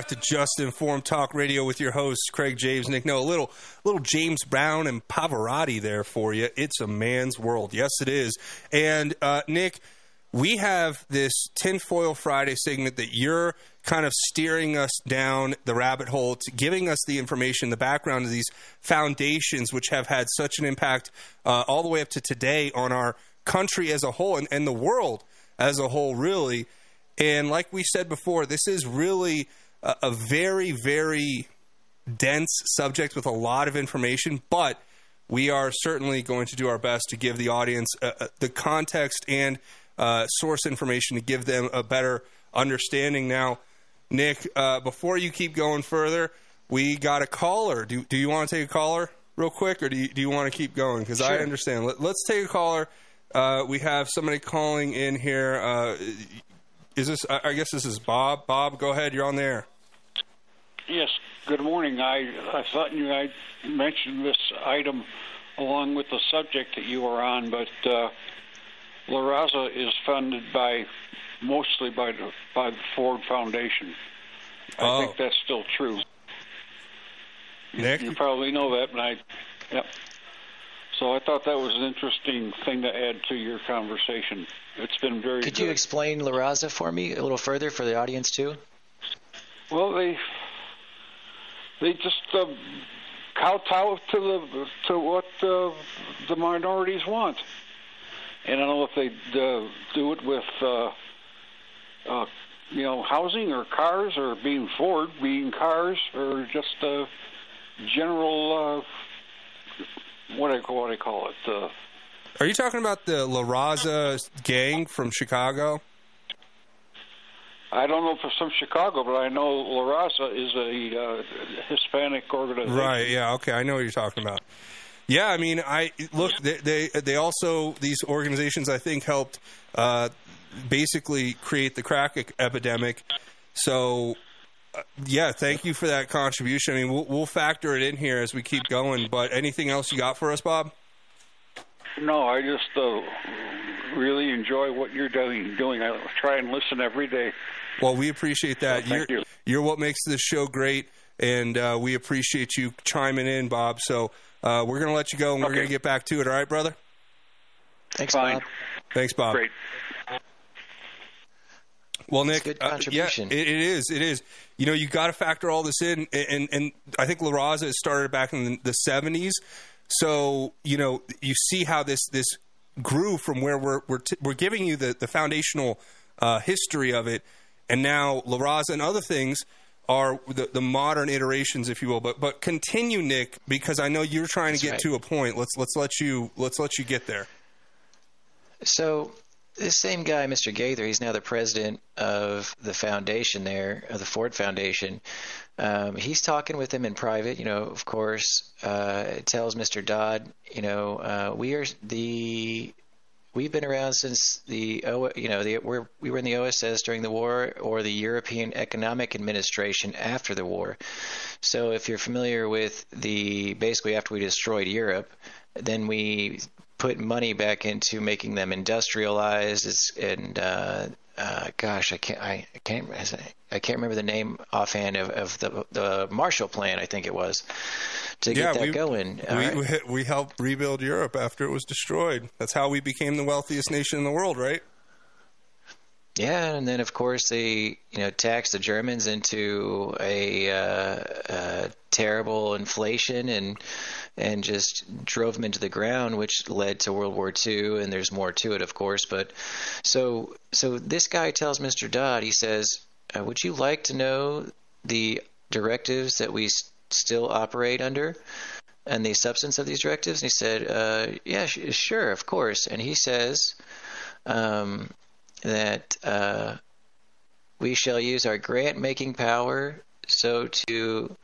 Back to Just Informed Talk Radio with your hosts Craig James, Nick. No, a little little James Brown and Pavarotti there for you. It's a man's world. Yes, it is. And uh, Nick, we have this tinfoil Friday segment that you're kind of steering us down the rabbit hole, to giving us the information, the background of these foundations, which have had such an impact uh, all the way up to today on our country as a whole and, and the world as a whole, really. And like we said before, this is really a, a very, very dense subject with a lot of information, but we are certainly going to do our best to give the audience uh, uh, the context and uh, source information to give them a better understanding. Now, Nick, uh, before you keep going further, we got a caller. Do, do you want to take a caller real quick, or do you, do you want to keep going? Because I understand. Let, let's take a caller. Uh, we have somebody calling in here. Is this? I I guess this is Bob. Bob, go ahead. You're on there. Yes, good morning. I I thought you I mentioned this item along with the subject that you were on, but uh, La Raza is funded by mostly by the by the Ford Foundation. I Oh. think that's still true. Nick, you probably know that, but I yep. So I thought that was an interesting thing to add to your conversation. It's been very Could good. you explain La Raza for me a little further for the audience too? Well, they they just uh, kowtow to the to what uh, the minorities want, and I don't know if they uh, do it with uh, uh, you know housing or cars or being Ford, being cars or just uh, general uh, what I what I call it. Uh, are you talking about the La Raza gang from Chicago? I don't know if it's from Chicago, but I know La Raza is a uh, Hispanic organization. Right. Yeah. Okay. I know what you're talking about. Yeah. I mean, I look. They they, they also these organizations I think helped uh, basically create the crack epidemic. So. uh, Yeah, thank you for that contribution. I mean, we'll, we'll factor it in here as we keep going. But anything else you got for us, Bob? No, I just uh, really enjoy what you're doing. Doing, I try and listen every day. Well, we appreciate that. Well, thank you're, you. you're what makes this show great, and uh, we appreciate you chiming in, Bob. So uh, we're going to let you go, and we're going to get back to it. All right, brother? Thanks, Fine. Bob. Thanks, Bob. Great. Well, Nick, good uh, yeah, it, it is. It is. You know, you got to factor all this in, and and I think La Raza started back in the seventies. So you know, you see how this this grew from where we're we're t- we're giving you the the foundational uh, history of it, and now La Raza and other things are the, the modern iterations, if you will. But but continue, Nick, because I know you're trying to get right. to a point. Let's let's let you let's let you get there. So this same guy, Mr. Gaither, he's now the president of the foundation there, of the Ford Foundation. Um, he's talking with him in private, you know, of course, uh, tells Mr. Dodd, you know, uh, we are the we've been around since the you know the, we're, we were in the OSS during the war or the European Economic Administration after the war. So if you're familiar with the basically after we destroyed Europe, then we put money back into making them industrialized It's- and uh, uh, gosh, I can't I can't I can't remember the name offhand of, of the the Marshall Plan. I think it was to get that we, going. We, right? we we helped rebuild Europe after it was destroyed. That's how we became the wealthiest nation in the world, right? Yeah, and then of course they, you know, taxed the Germans into a, uh, uh, terrible inflation and and just drove them into the ground, which led to World War II. And there's more to it, of course. But so so this guy tells Mr. Dodd, he says, uh, "Would you like to know the directives that we s- still operate under?" And the substance of these directives, and he said, uh, "Yeah, sh- sure, of course." And he says, um, that uh, we shall use our grant making power so to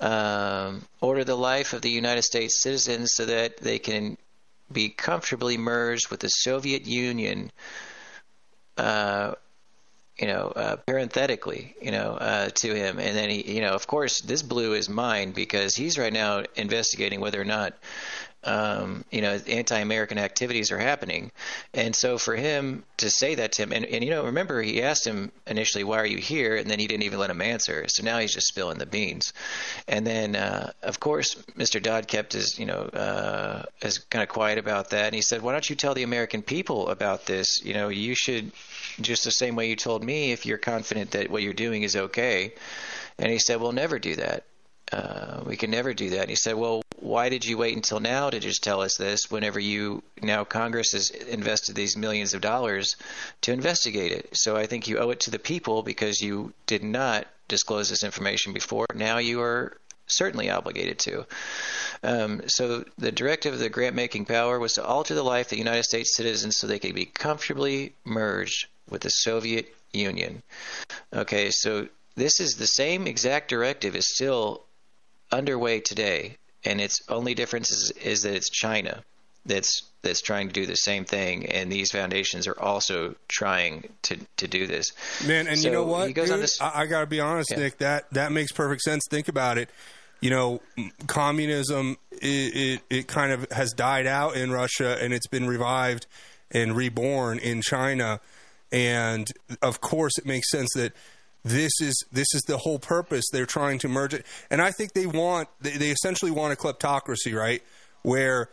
um, order the life of the United States citizens so that they can be comfortably merged with the Soviet Union. Uh, you know, uh, parenthetically, you know, uh, to him, and then he, you know, of course, this blew his mind because he's right now investigating whether or not um, you know, anti-American activities are happening. And so for him to say that to him, and, and you know, remember he asked him initially, "Why are you here?" And then he didn't even let him answer. So now he's just spilling the beans. And then, uh, of course, Mr. Dodd kept his, you know, uh, as kind of quiet about that. And he said, "Why don't you tell the American people about this? You know, you should." Just the same way you told me, if you're confident that what you're doing is okay. And he said, We'll never do that. Uh, we can never do that. And he said, Well, why did you wait until now to just tell us this whenever you now Congress has invested these millions of dollars to investigate it? So I think you owe it to the people because you did not disclose this information before. Now you are certainly obligated to. Um, so the directive of the grant making power was to alter the life of the United States citizens so they could be comfortably merged with the Soviet Union. Okay, so this is the same exact directive is still underway today, and its only difference is, is that it's China that's that's trying to do the same thing, and these foundations are also trying to to do this. Man, and So you know what? He goes dude? on this. I, I got to be honest, Yeah. Nick. That that makes perfect sense. Think about it. You know, communism it, it it kind of has died out in Russia, and it's been revived and reborn in China. And of course, it makes sense that this is this is the whole purpose. They're trying to merge it, and I think they want they, they essentially want a kleptocracy, right? Where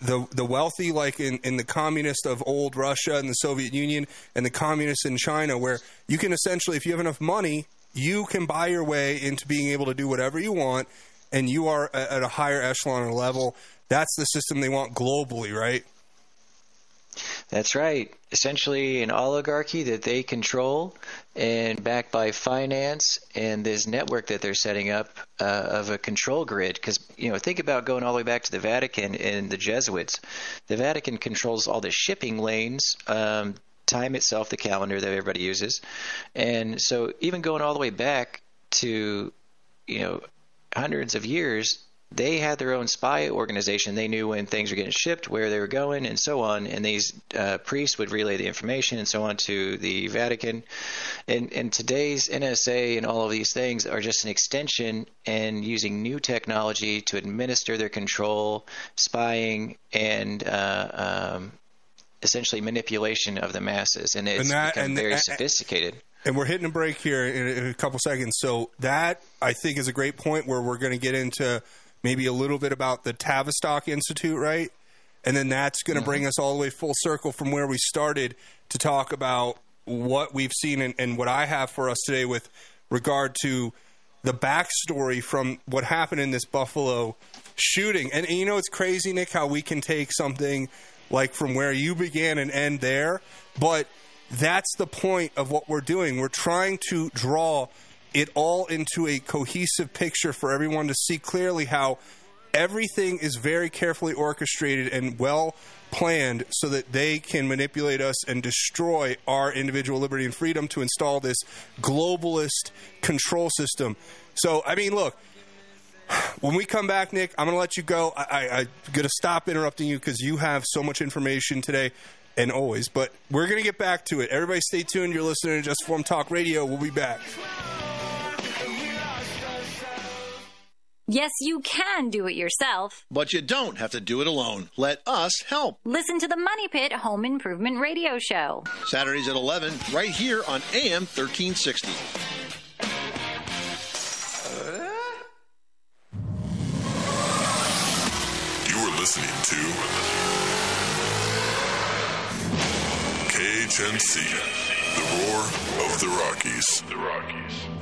the the wealthy, like in, in the communist of old Russia and the Soviet Union, and the communists in China, where you can essentially, if you have enough money, you can buy your way into being able to do whatever you want, and you are at a higher echelon or level. That's the system they want globally, right? That's right. Essentially, an oligarchy that they control and backed by finance and this network that they're setting up uh, of a control grid. Because, you know, think about going all the way back to the Vatican and the Jesuits. The Vatican controls all the shipping lanes. Um, time itself, the calendar that everybody uses. And so, even going all the way back to, you know, hundreds of years, they had their own spy organization. They knew when things were getting shipped, where they were going, and so on. And these uh, priests would relay the information and so on to the Vatican. And, and today's NSA and all of these things are just an extension and using new technology to administer their control, spying, and uh, um, essentially manipulation of the masses. And it's And that- become and- very sophisticated. And we're hitting a break here in a couple seconds. So that I think is a great point where we're going to get into maybe a little bit about the Tavistock Institute, right? And then that's going to mm-hmm. bring us all the way full circle from where we started to talk about what we've seen and, and what I have for us today with regard to the backstory from what happened in this Buffalo shooting. And, and you know, it's crazy, Nick, how we can take something like from where you began and end there, but that's the point of what we're doing. We're trying to draw it all into a cohesive picture for everyone to see clearly how everything is very carefully orchestrated and well planned so that they can manipulate us and destroy our individual liberty and freedom to install this globalist control system. So, I mean, look, when we come back, Nick, I'm going to let you go. I, I'm going to stop interrupting you because you have so much information today. and always. But we're going to get back to it. Everybody stay tuned. You're listening to Just Informed Talk Radio. We'll be back. Yes, you can do it yourself. But you don't have to do it alone. Let us help. Listen to the Money Pit Home Improvement Radio Show. Saturdays at 11, right here on AM 1360. You are listening to KHNC, the roar of the Rockies. The Rockies.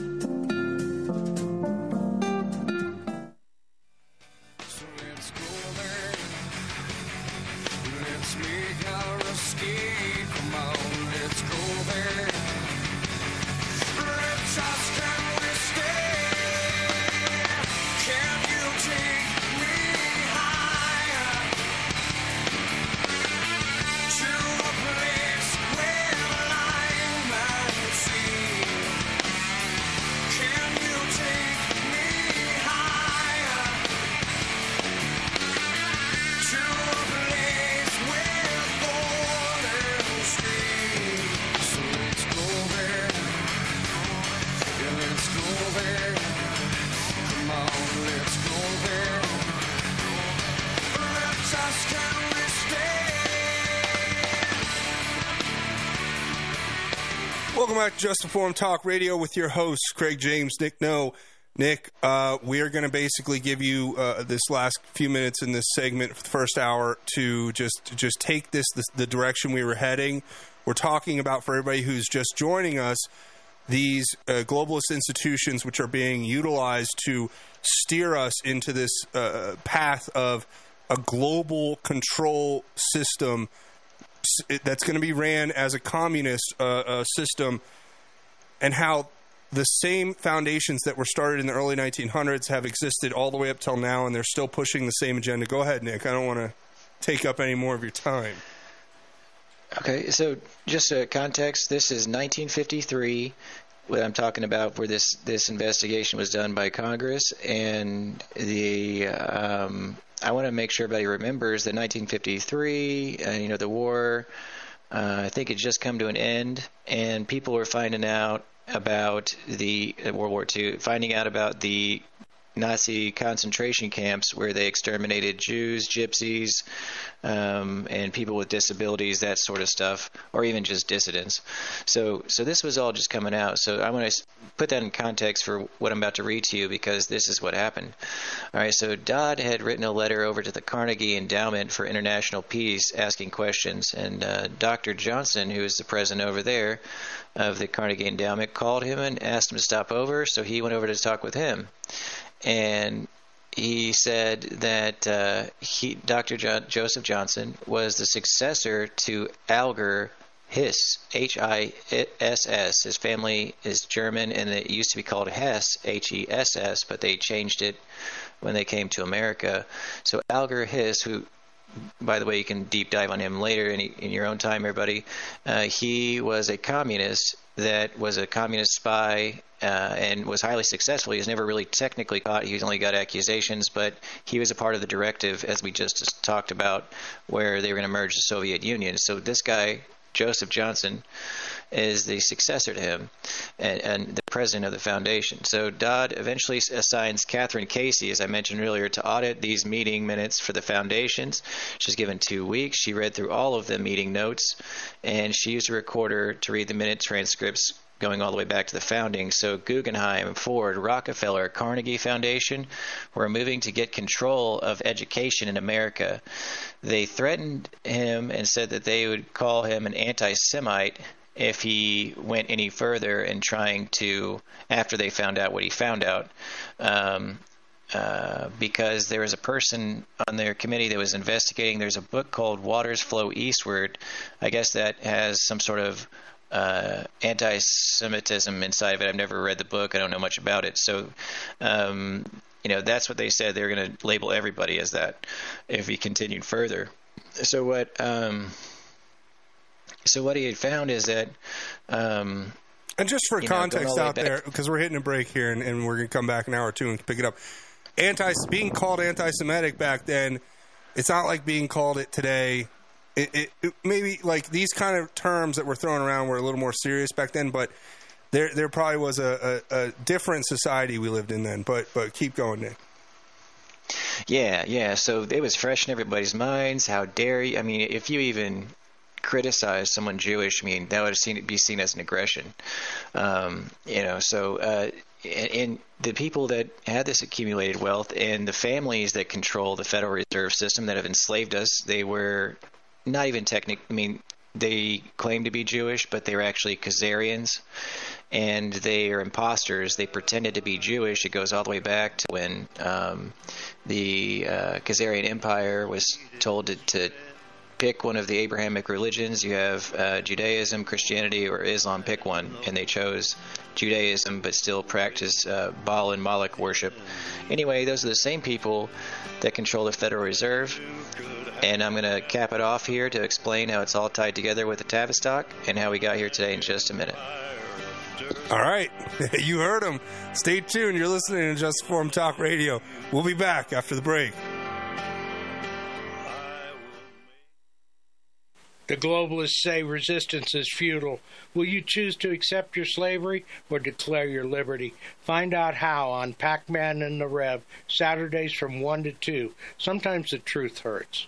Back Just Informed Talk Radio with your hosts, Craig James, Nick No. Nick, uh, we are going to basically give you uh, this last few minutes in this segment the first hour to just just take this, this the direction we were heading. We're talking about for everybody who's just joining us these uh, globalist institutions which are being utilized to steer us into this uh, path of a global control system s- that's going to be ran as a communist uh, uh, system, and how the same foundations that were started in the early 1900s have existed all the way up till now, and they're still pushing the same agenda. Go ahead, Nick. I don't want to take up any more of your time. Okay, so just a context. This is 1953. What I'm talking about, where this this investigation was done by Congress, and the um, I want to make sure everybody remembers that 1953. Uh, you know, the war. Uh, I think it just come to an end, and people were finding out about the uh, World War II, finding out about the Nazi concentration camps where they exterminated Jews, Gypsies, um, and people with disabilities, that sort of stuff, or even just dissidents. So, so this was all just coming out. So I want to put that in context for what I'm about to read to you because this is what happened. All right. So Dodd had written a letter over to the Carnegie Endowment for International Peace, asking questions, and uh, Dr. Johnson, who is the president over there of the Carnegie Endowment, called him and asked him to stop over. So he went over to talk with him and he said that uh, he, Dr. Jo- Joseph Johnson was the successor to Alger Hiss, H I S S. His family is German, and it used to be called Hess, H E S S, but they changed it when they came to America. So Alger Hiss, who by the way, you can deep dive on him later in, in your own time, everybody. Uh, he was a communist that was a communist spy uh, and was highly successful. He was never really technically caught. He only got accusations, but he was a part of the directive, as we just talked about, where they were going to merge the Soviet Union. So this guy, Joseph Johnson, is the successor to him and, and, the president of the foundation. So Dodd eventually assigns Catherine Casey, as I mentioned earlier, to audit these meeting minutes for the foundations. She's given two weeks. She read through all of the meeting notes, and she used a recorder to read the minute transcripts going all the way back to the founding. So Guggenheim, Ford, Rockefeller, Carnegie Foundation were moving to get control of education in America. They threatened him and said that they would call him an anti Semite if he went any further in trying to, after they found out what he found out, um, uh, because there was a person on their committee that was investigating. There's a book called Waters Flow Eastward. I guess that has some sort of uh, anti-Semitism inside of it. I've never read the book. I don't know much about it. So, um, you know, that's what they said. They're going to label everybody as that if he continued further. So what? Um, so what he had found is that. Um, and just for know, context the out there, because we're hitting a break here, and, and we're going to come back an hour or two and pick it up. Anti being called anti-Semitic back then, it's not like being called it today. It, it, maybe like these kind of terms that were thrown around were a little more serious back then, but there there probably was a, a, a different society we lived in then. But but keep going, Nick. Yeah, yeah. So it was fresh in everybody's minds. How dare you? I mean, if you even criticize someone Jewish, I mean, that would seen, be seen as an aggression. Um, you know, so uh, and the people that had this accumulated wealth and the families that control the Federal Reserve System that have enslaved us, they were not even technic. I mean, they claim to be Jewish, but they're actually Khazarians, and they are imposters. They pretended to be Jewish. It goes all the way back to when um, the uh, Khazarian Empire was told to, to pick one of the Abrahamic religions. You have uh, Judaism, Christianity, or Islam. Pick one, and they chose Judaism, but still practice uh, Baal and Moloch worship. Anyway, those are the same people that control the Federal Reserve. And I'm going to cap it off here to explain how it's all tied together with the Tavistock and how we got here today in just a minute. All right, you heard him. Stay tuned. You're listening to Just Informed Talk Radio. We'll be back after the break. The globalists say resistance is futile. Will you choose to accept your slavery or declare your liberty? Find out how on Pac Man and the Rev, Saturdays from 1 to 2. Sometimes the truth hurts.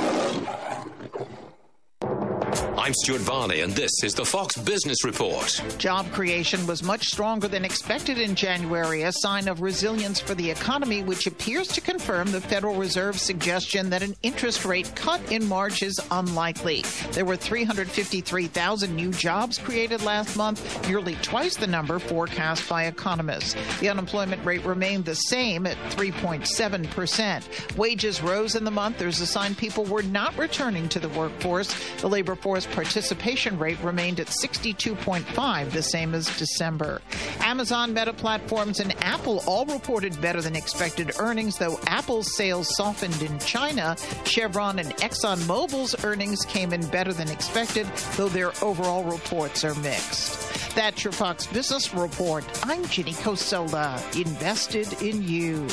I'm Stuart Varney, and this is the Fox Business Report. Job creation was much stronger than expected in January, a sign of resilience for the economy, which appears to confirm the Federal Reserve's suggestion that an interest rate cut in March is unlikely. There were 353,000 new jobs created last month, nearly twice the number forecast by economists. The unemployment rate remained the same at 3.7%. Wages rose in the month. There's a sign people were not returning to the workforce. The labor force participation rate remained at 62.5, the same as December. Amazon, Meta Platforms, and Apple all reported better than expected earnings, though Apple's sales softened in China. Chevron and ExxonMobil's earnings came in better than expected, though their overall reports are mixed. That's your Fox Business Report. I'm Ginny Cosola, invested in you.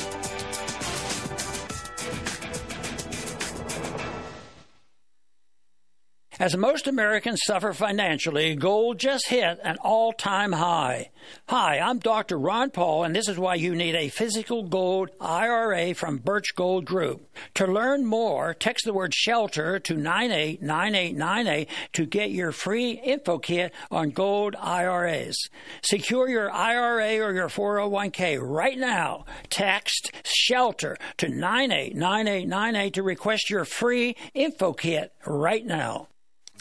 As most Americans suffer financially, gold just hit an all time high. Hi, I'm Dr. Ron Paul, and this is why you need a physical gold IRA from Birch Gold Group. To learn more, text the word shelter to 989898 to get your free info kit on gold IRAs. Secure your IRA or your 401k right now. Text shelter to 989898 to request your free info kit right now.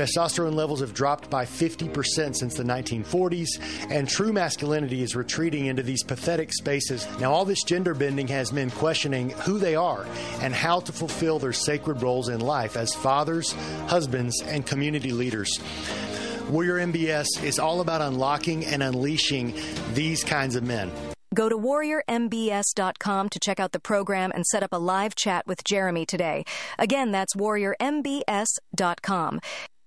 Testosterone levels have dropped by 50% since the 1940s, and true masculinity is retreating into these pathetic spaces. Now, all this gender bending has men questioning who they are and how to fulfill their sacred roles in life as fathers, husbands, and community leaders. Warrior MBS is all about unlocking and unleashing these kinds of men. Go to warriormbs.com to check out the program and set up a live chat with Jeremy today. Again, that's warriormbs.com.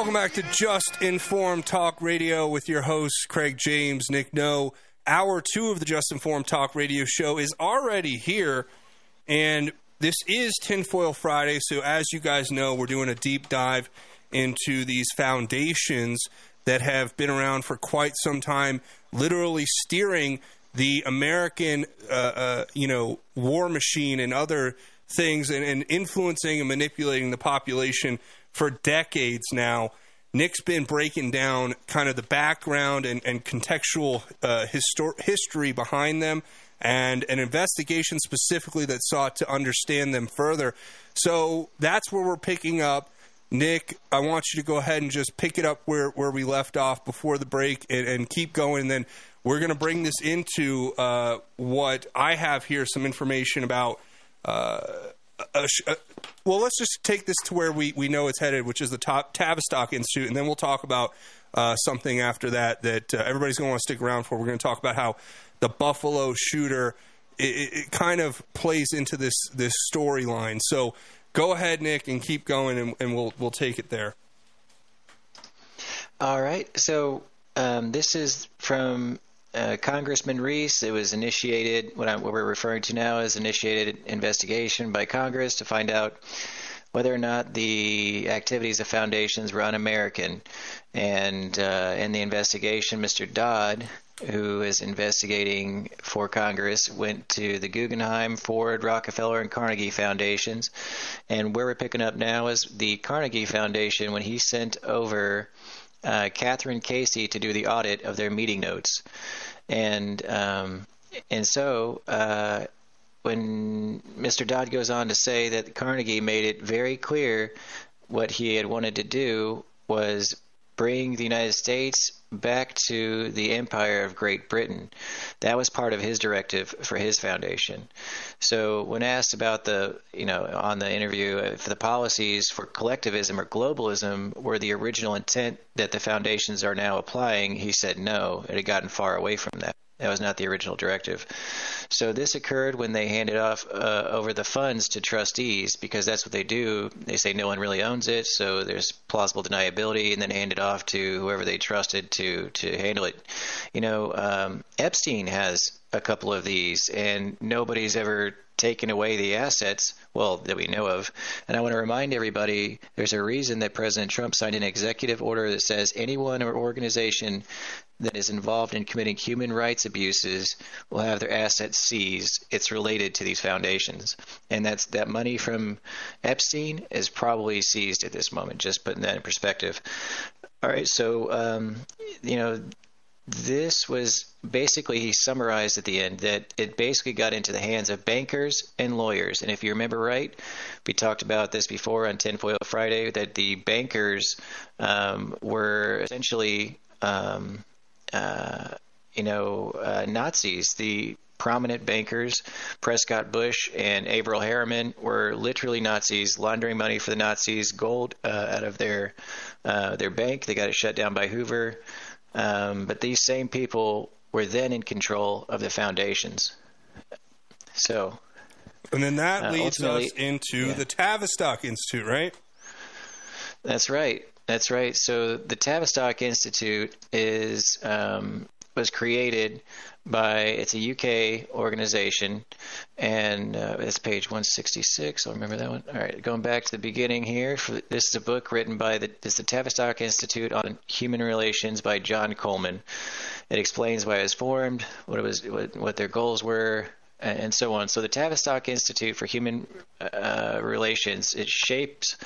Welcome back to Just Informed Talk Radio with your hosts, Craig James, Nick No. Hour two of the Just Informed Talk Radio show is already here, and this is Tinfoil Friday. So, as you guys know, we're doing a deep dive into these foundations that have been around for quite some time, literally steering the American, uh, uh, you know, war machine and other things, and, and influencing and manipulating the population for decades now. Nick's been breaking down kind of the background and, and contextual uh, histor- history behind them and an investigation specifically that sought to understand them further. So that's where we're picking up. Nick, I want you to go ahead and just pick it up where, where we left off before the break and, and keep going. And then we're going to bring this into uh, what I have here some information about. Uh, a, well, let's just take this to where we, we know it's headed, which is the top Tavistock Institute, and then we'll talk about uh, something after that that uh, everybody's going to want to stick around for. We're going to talk about how the Buffalo shooter it, it, kind of plays into this this storyline. So go ahead, Nick, and keep going, and, and we'll we'll take it there. All right. So um, this is from uh, Congressman Reece. It was initiated, what, I'm, what we're referring to now is initiated investigation by Congress to find out whether or not the activities of foundations were un-American. And uh, in the investigation, Mr. Dodd, who is investigating for Congress, went to the Guggenheim, Ford, Rockefeller, and Carnegie foundations. And where we're picking up now is the Carnegie Foundation when he sent over uh, Kathryn Casey to do the audit of their meeting notes, and um, and so uh, when Mr. Dodd goes on to say that Carnegie made it very clear what he had wanted to do was bring the United States back to the empire of Great Britain. That was part of his directive for his foundation. So when asked about the, you know, on the interview, if the policies for collectivism or globalism were the original intent that the foundations are now applying, he said no, it had gotten far away from that. That was not the original directive. So this occurred when they handed off uh, over the funds to trustees because that's what they do. They say no one really owns it, so there's plausible deniability, and then hand it off to whoever they trusted to to handle it. You know, um, Epstein has a couple of these, and nobody's ever taken away the assets, well, that we know of. And I want to remind everybody there's a reason that President Trump signed an executive order that says anyone or organization that is involved in committing human rights abuses will have their assets seized. It's related to these foundations. And that's that money from Epstein is probably seized at this moment, just putting that in perspective. All right, so um, you know, this was basically he summarized at the end that it basically got into the hands of bankers and lawyers. And if you remember right, we talked about this before on Tinfoil Friday that the bankers um, were essentially, um, you know, uh, Nazis. The prominent bankers, Prescott Bush and Averell Harriman, were literally Nazis, laundering money for the Nazis, gold uh, out of their uh, their bank. They got it shut down by Hoover. Um, but these same people were then in control of the foundations. So. And then that uh, leads us into yeah. the Tavistock Institute, right? That's right. That's right. So the Tavistock Institute is um, was created by it's a UK organization, and uh, it's page 166. I'll remember that one. All right, going back to the beginning here. For, this is a book written by the this is the Tavistock Institute on Human Relations by John Coleman. It explains why it was formed, what it was, what, what their goals were, and so on. So the Tavistock Institute for Human uh, Relations it shapes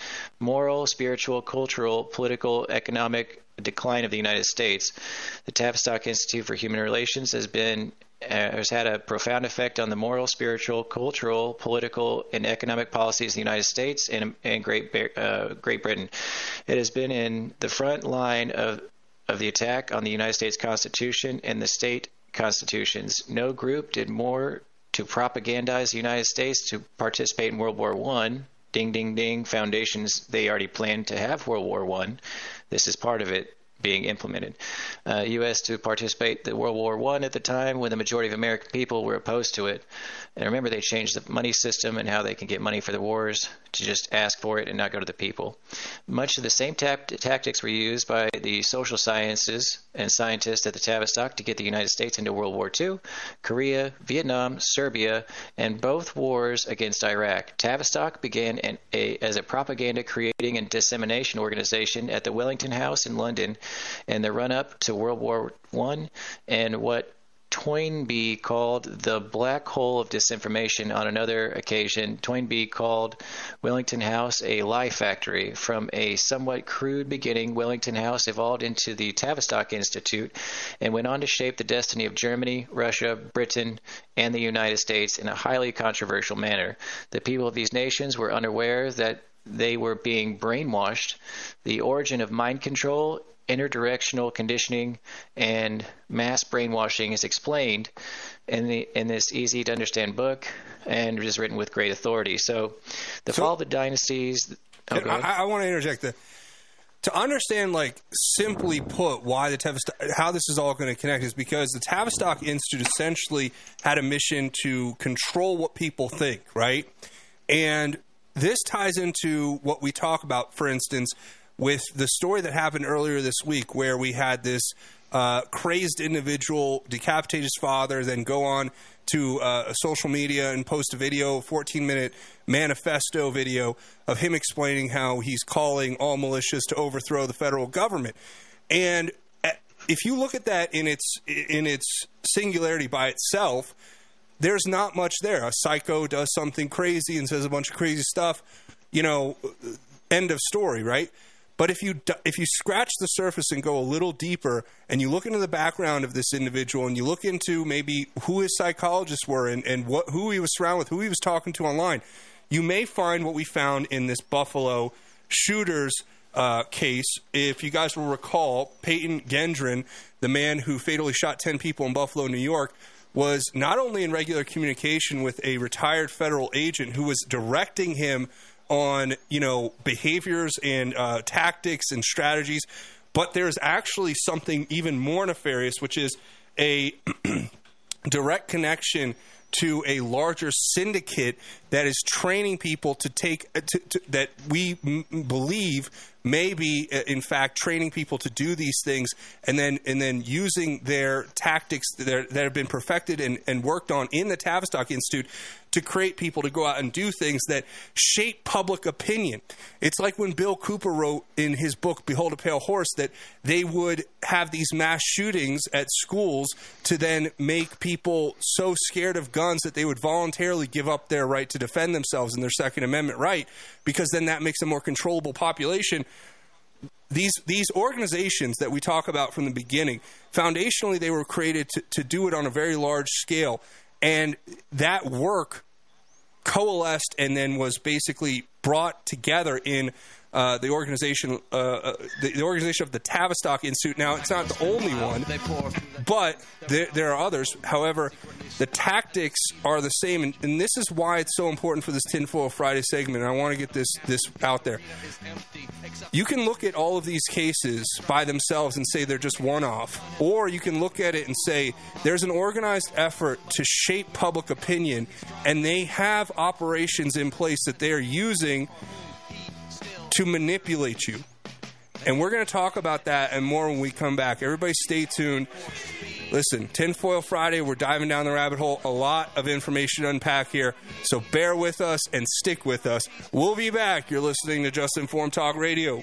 moral, spiritual, cultural, political, economic decline of the United States. The Tavistock Institute for Human Relations has been uh, has had a profound effect on the moral, spiritual, cultural, political, and economic policies of the United States and, and Great uh, Great Britain. It has been in the front line of of the attack on the United States Constitution and the state constitutions. No group did more to propagandize the United States to participate in World War One. Ding, ding, ding. Foundations they already planned to have World War One. This is part of it being implemented. Uh, U.S. to participate in World War One at the time when the majority of American people were opposed to it. And remember, they changed the money system and how they can get money for the wars to just ask for it and not go to the people. Much of the same tap- tactics were used by the social sciences and scientists at the Tavistock to get the United States into World War II, Korea, Vietnam, Serbia, and both wars against Iraq. Tavistock began an, a, as a propaganda creating and dissemination organization at the Wellington House in London in the run up to World War I and what Toynbee called the black hole of disinformation on another occasion. Toynbee called Wellington House a lie factory. From a somewhat crude beginning, Wellington House evolved into the Tavistock Institute and went on to shape the destiny of Germany, Russia, Britain, and the United States in a highly controversial manner. The people of these nations were unaware that they were being brainwashed. The origin of mind control interdirectional conditioning and mass brainwashing is explained in the in this easy to understand book and is written with great authority. So, the fall of the dynasties. Oh, I. I want to interject the to understand, like simply put, why the Tavistock, how this is all going to connect is because the Tavistock Institute essentially had a mission to control what people think, right? And this ties into what we talk about, for instance, with the story that happened earlier this week, where we had this uh, crazed individual decapitate his father, then go on to uh, social media and post a video, 14 minute manifesto video of him explaining how he's calling all militias to overthrow the federal government. And uh, if you look at that in its in its singularity by itself, there's not much there. A psycho does something crazy and says a bunch of crazy stuff. You know, end of story, right? But if you if you scratch the surface and go a little deeper, and you look into the background of this individual, and you look into maybe who his psychologists were, and, and what who he was surrounded with, who he was talking to online, you may find what we found in this Buffalo shooters uh, case. If you guys will recall, Peyton Gendron, the man who fatally shot ten people in Buffalo, New York, was not only in regular communication with a retired federal agent who was directing him on you know behaviors and uh, tactics and strategies, but there's actually something even more nefarious, which is a direct connection to a larger syndicate that is training people to take uh, to, to, that we m- believe may be uh, in fact training people to do these things and then and then using their tactics that, that have been perfected and, and worked on in the Tavistock Institute to create people to go out and do things that shape public opinion. It's like when Bill Cooper wrote in his book Behold a Pale Horse that they would have these mass shootings at schools to then make people so scared of guns that they would voluntarily give up their right to defend themselves and their Second Amendment right because then that makes a more controllable population these these organizations that we talk about from the beginning, foundationally, they were created to, to do it on a very large scale, and that work coalesced and then was basically brought together in uh, the organization, uh, uh, the, the, organization of the Tavistock Institute. Now, it's not the only one, but there, there are others. However, the tactics are the same, and, and, this is why it's so important for this Tinfoil Friday segment. And I want to get this this out there. You can look at all of these cases by themselves and say they're just one-off, or you can look at it and say there's an organized effort to shape public opinion, and they have operations in place that they are using to manipulate you. And we're going to talk about that and more when we come back. Everybody stay tuned. Listen, Tinfoil Friday, we're diving down the rabbit hole. A lot of information to unpack here. So bear with us and stick with us. We'll be back. You're listening to Just Informed Talk Radio.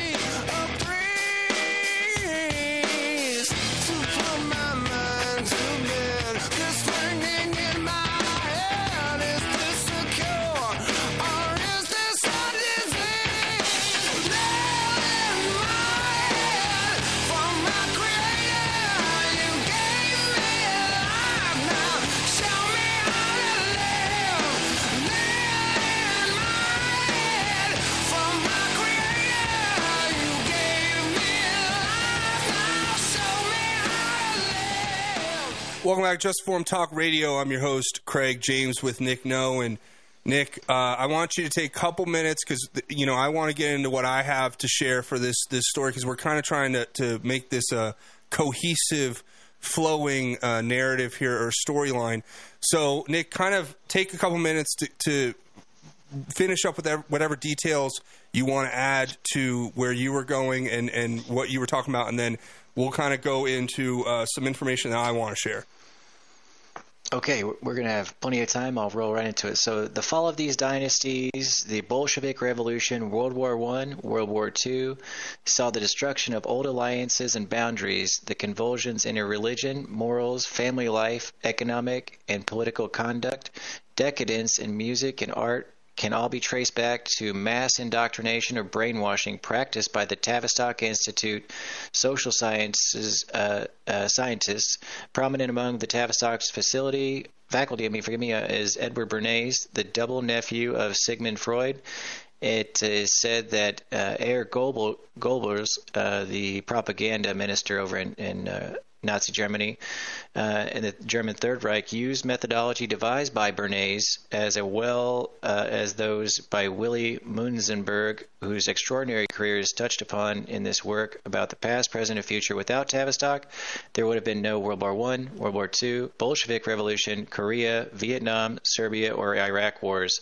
Welcome back to Just Informed Talk Radio. I'm your host, Craig James, with Nick No. And Nick, uh, I want you to take a couple minutes because you know I want to get into what I have to share for this this story because we're kind of trying to to make this a cohesive, flowing uh, narrative here or storyline. So, Nick, kind of take a couple minutes to, to finish up with whatever details you want to add to where you were going and and what you were talking about, and then we'll kind of go into uh, some information that I want to share. Okay, we're going to have plenty of time. I'll roll right into it. So, the fall of these dynasties, the Bolshevik Revolution, World War I, World War II, saw the destruction of old alliances and boundaries, the convulsions in religion, morals, family life, economic and political conduct, decadence in music and art, can all be traced back to mass indoctrination or brainwashing practiced by the Tavistock Institute social sciences uh, uh, scientists. Prominent among the Tavistock's facility faculty, I mean, forgive me, uh, is Edward Bernays, the double nephew of Sigmund Freud. It is said that uh, Goebbels, Goebbels uh, the propaganda minister over in, in uh, Nazi Germany uh, and the German Third Reich used methodology devised by Bernays as well uh, as those by Willy Munzenberg, whose extraordinary career is touched upon in this work about the past, present, and future. Without Tavistock, there would have been no World War One, World War Two, Bolshevik Revolution, Korea, Vietnam, Serbia, or Iraq wars.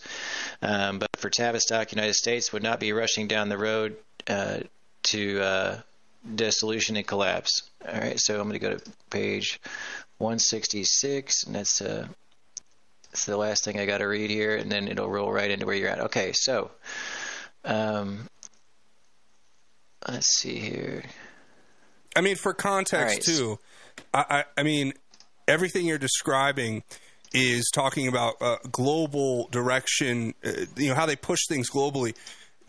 Um, but for Tavistock, United States would not be rushing down the road uh, to uh, dissolution and collapse. All right, so I'm going to go to page 166, and that's uh, that's the last thing I got to read here, and then it'll roll right into where you're at. Okay, so um, let's see here. I mean, for context Right. too, I, I, I mean, everything you're describing is talking about uh, global direction. Uh, you know how they push things globally.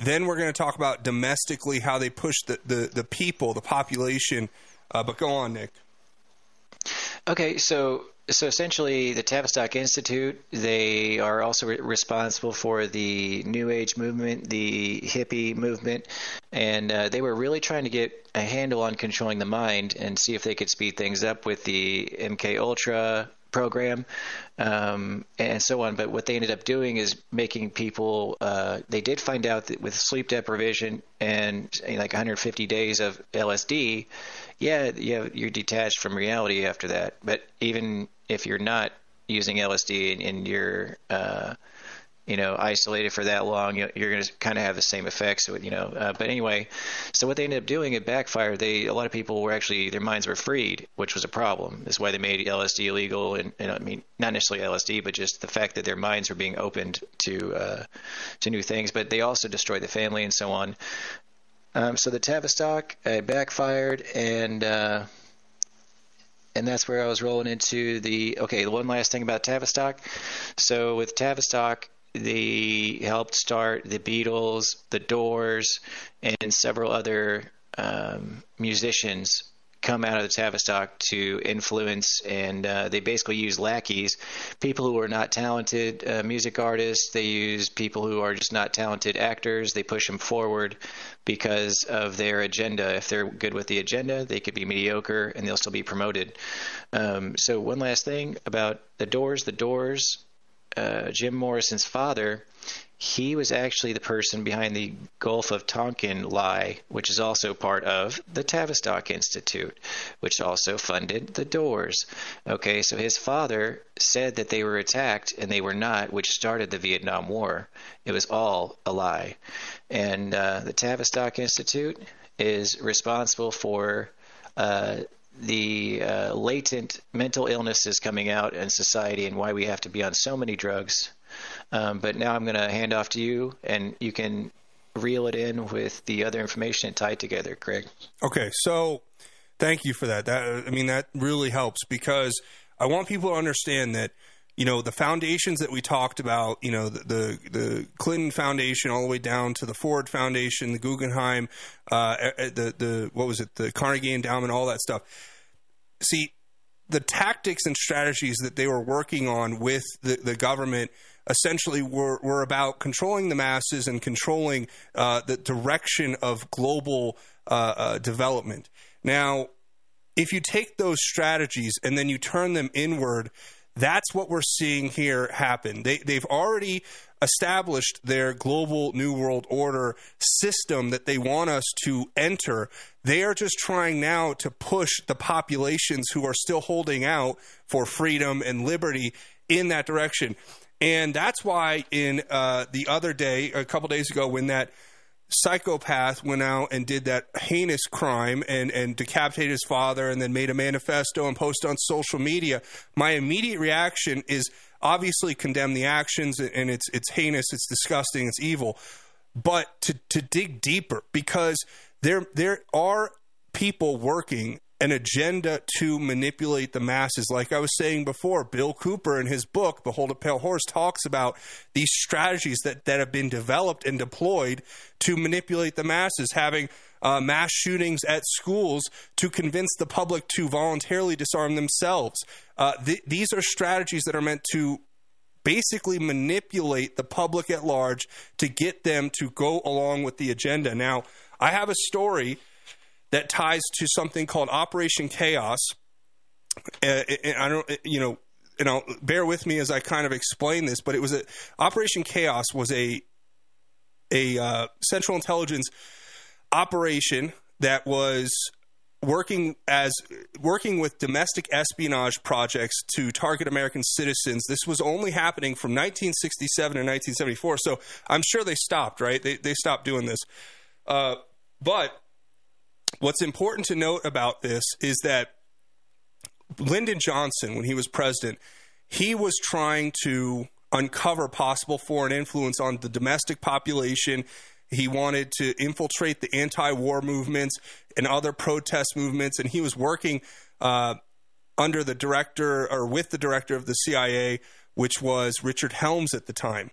Then we're going to talk about domestically how they push the the, the people, the population. Uh, but go on, Nick. Okay, so so essentially, the Tavistock Institute they are also re- responsible for the New Age movement, the hippie movement, and uh, they were really trying to get a handle on controlling the mind and see if they could speed things up with the MK Ultra program um, and so on. But what they ended up doing is making people. Uh, they did find out that with sleep deprivation and like 150 days of LSD, yeah, yeah, you're detached from reality after that. But even if you're not using LSD and, and you're uh, you know isolated for that long, you- you're going to kind of have the same effects. You know, uh, but anyway, so what they ended up doing, it backfired. They a lot of people were actually their minds were freed, which was a problem. That's why they made LSD illegal, and, and I mean not necessarily LSD, but just the fact that their minds were being opened to uh, to new things. But they also destroyed the family and so on. Um, so the Tavistock uh, backfired, and uh, and that's where I was rolling into the okay. The one last thing about Tavistock. So with Tavistock, they helped start the Beatles, the Doors, and several other um, musicians come out of the Tavistock to influence, and uh, they basically use lackeys, people who are not talented uh, music artists. They use people who are just not talented actors. They push them forward because of their agenda. If they're good with the agenda, they could be mediocre and they'll still be promoted. Um, so one last thing about the Doors. The Doors, uh, Jim Morrison's father, he was actually the person behind the Gulf of Tonkin lie, which is also part of the Tavistock Institute, which also funded the Doors. Okay, so his father said that they were attacked, and they were not, which started the Vietnam War. It was all a lie. And uh, the Tavistock Institute is responsible for uh, the uh, latent mental illnesses coming out in society and why we have to be on so many drugs. Um, but now I'm going to hand off to you, and you can reel it in with the other information and tie it together, Craig. Okay, so thank you for that. That I mean that really helps because I want people to understand that you know the foundations that we talked about, you know the the, the Clinton Foundation all the way down to the Ford Foundation, the Guggenheim, uh, the the what was it, the Carnegie Endowment, all that stuff. See, the tactics and strategies that they were working on with the, the government essentially were, were about controlling the masses and controlling uh, the direction of global uh, uh, development. Now, if you take those strategies and then you turn them inward, that's what we're seeing here happen. They, they've already established their global New World Order system that they want us to enter. They are just trying now to push the populations who are still holding out for freedom and liberty in that direction. And that's why, in uh, the other day, a couple days ago, when that psychopath went out and did that heinous crime and, and decapitated his father and then made a manifesto and posted on social media, my immediate reaction is obviously condemn the actions and it's it's heinous, it's disgusting, it's evil. But to, to dig deeper because there there are people working an agenda to manipulate the masses. Like I was saying before, Bill Cooper in his book, Behold a Pale Horse, talks about these strategies that, that have been developed and deployed to manipulate the masses, having uh, mass shootings at schools to convince the public to voluntarily disarm themselves. Uh, th- these are strategies that are meant to basically manipulate the public at large to get them to go along with the agenda. Now, I have a story that ties to something called Operation Chaos. Uh, and I don't, you know, and I'll bear with me as I kind of explain this, but it was a Operation Chaos was a a uh, Central Intelligence operation that was working as working with domestic espionage projects to target American citizens. This was only happening from 1967 to 1974, so I'm sure they stopped. Right? They they stopped doing this, uh, but what's important to note about this is that Lyndon Johnson, when he was president, he was trying to uncover possible foreign influence on the domestic population He wanted to infiltrate the anti-war movements and other protest movements, and he was working uh, under the director or with the director of the CIA, which was Richard Helms at the time.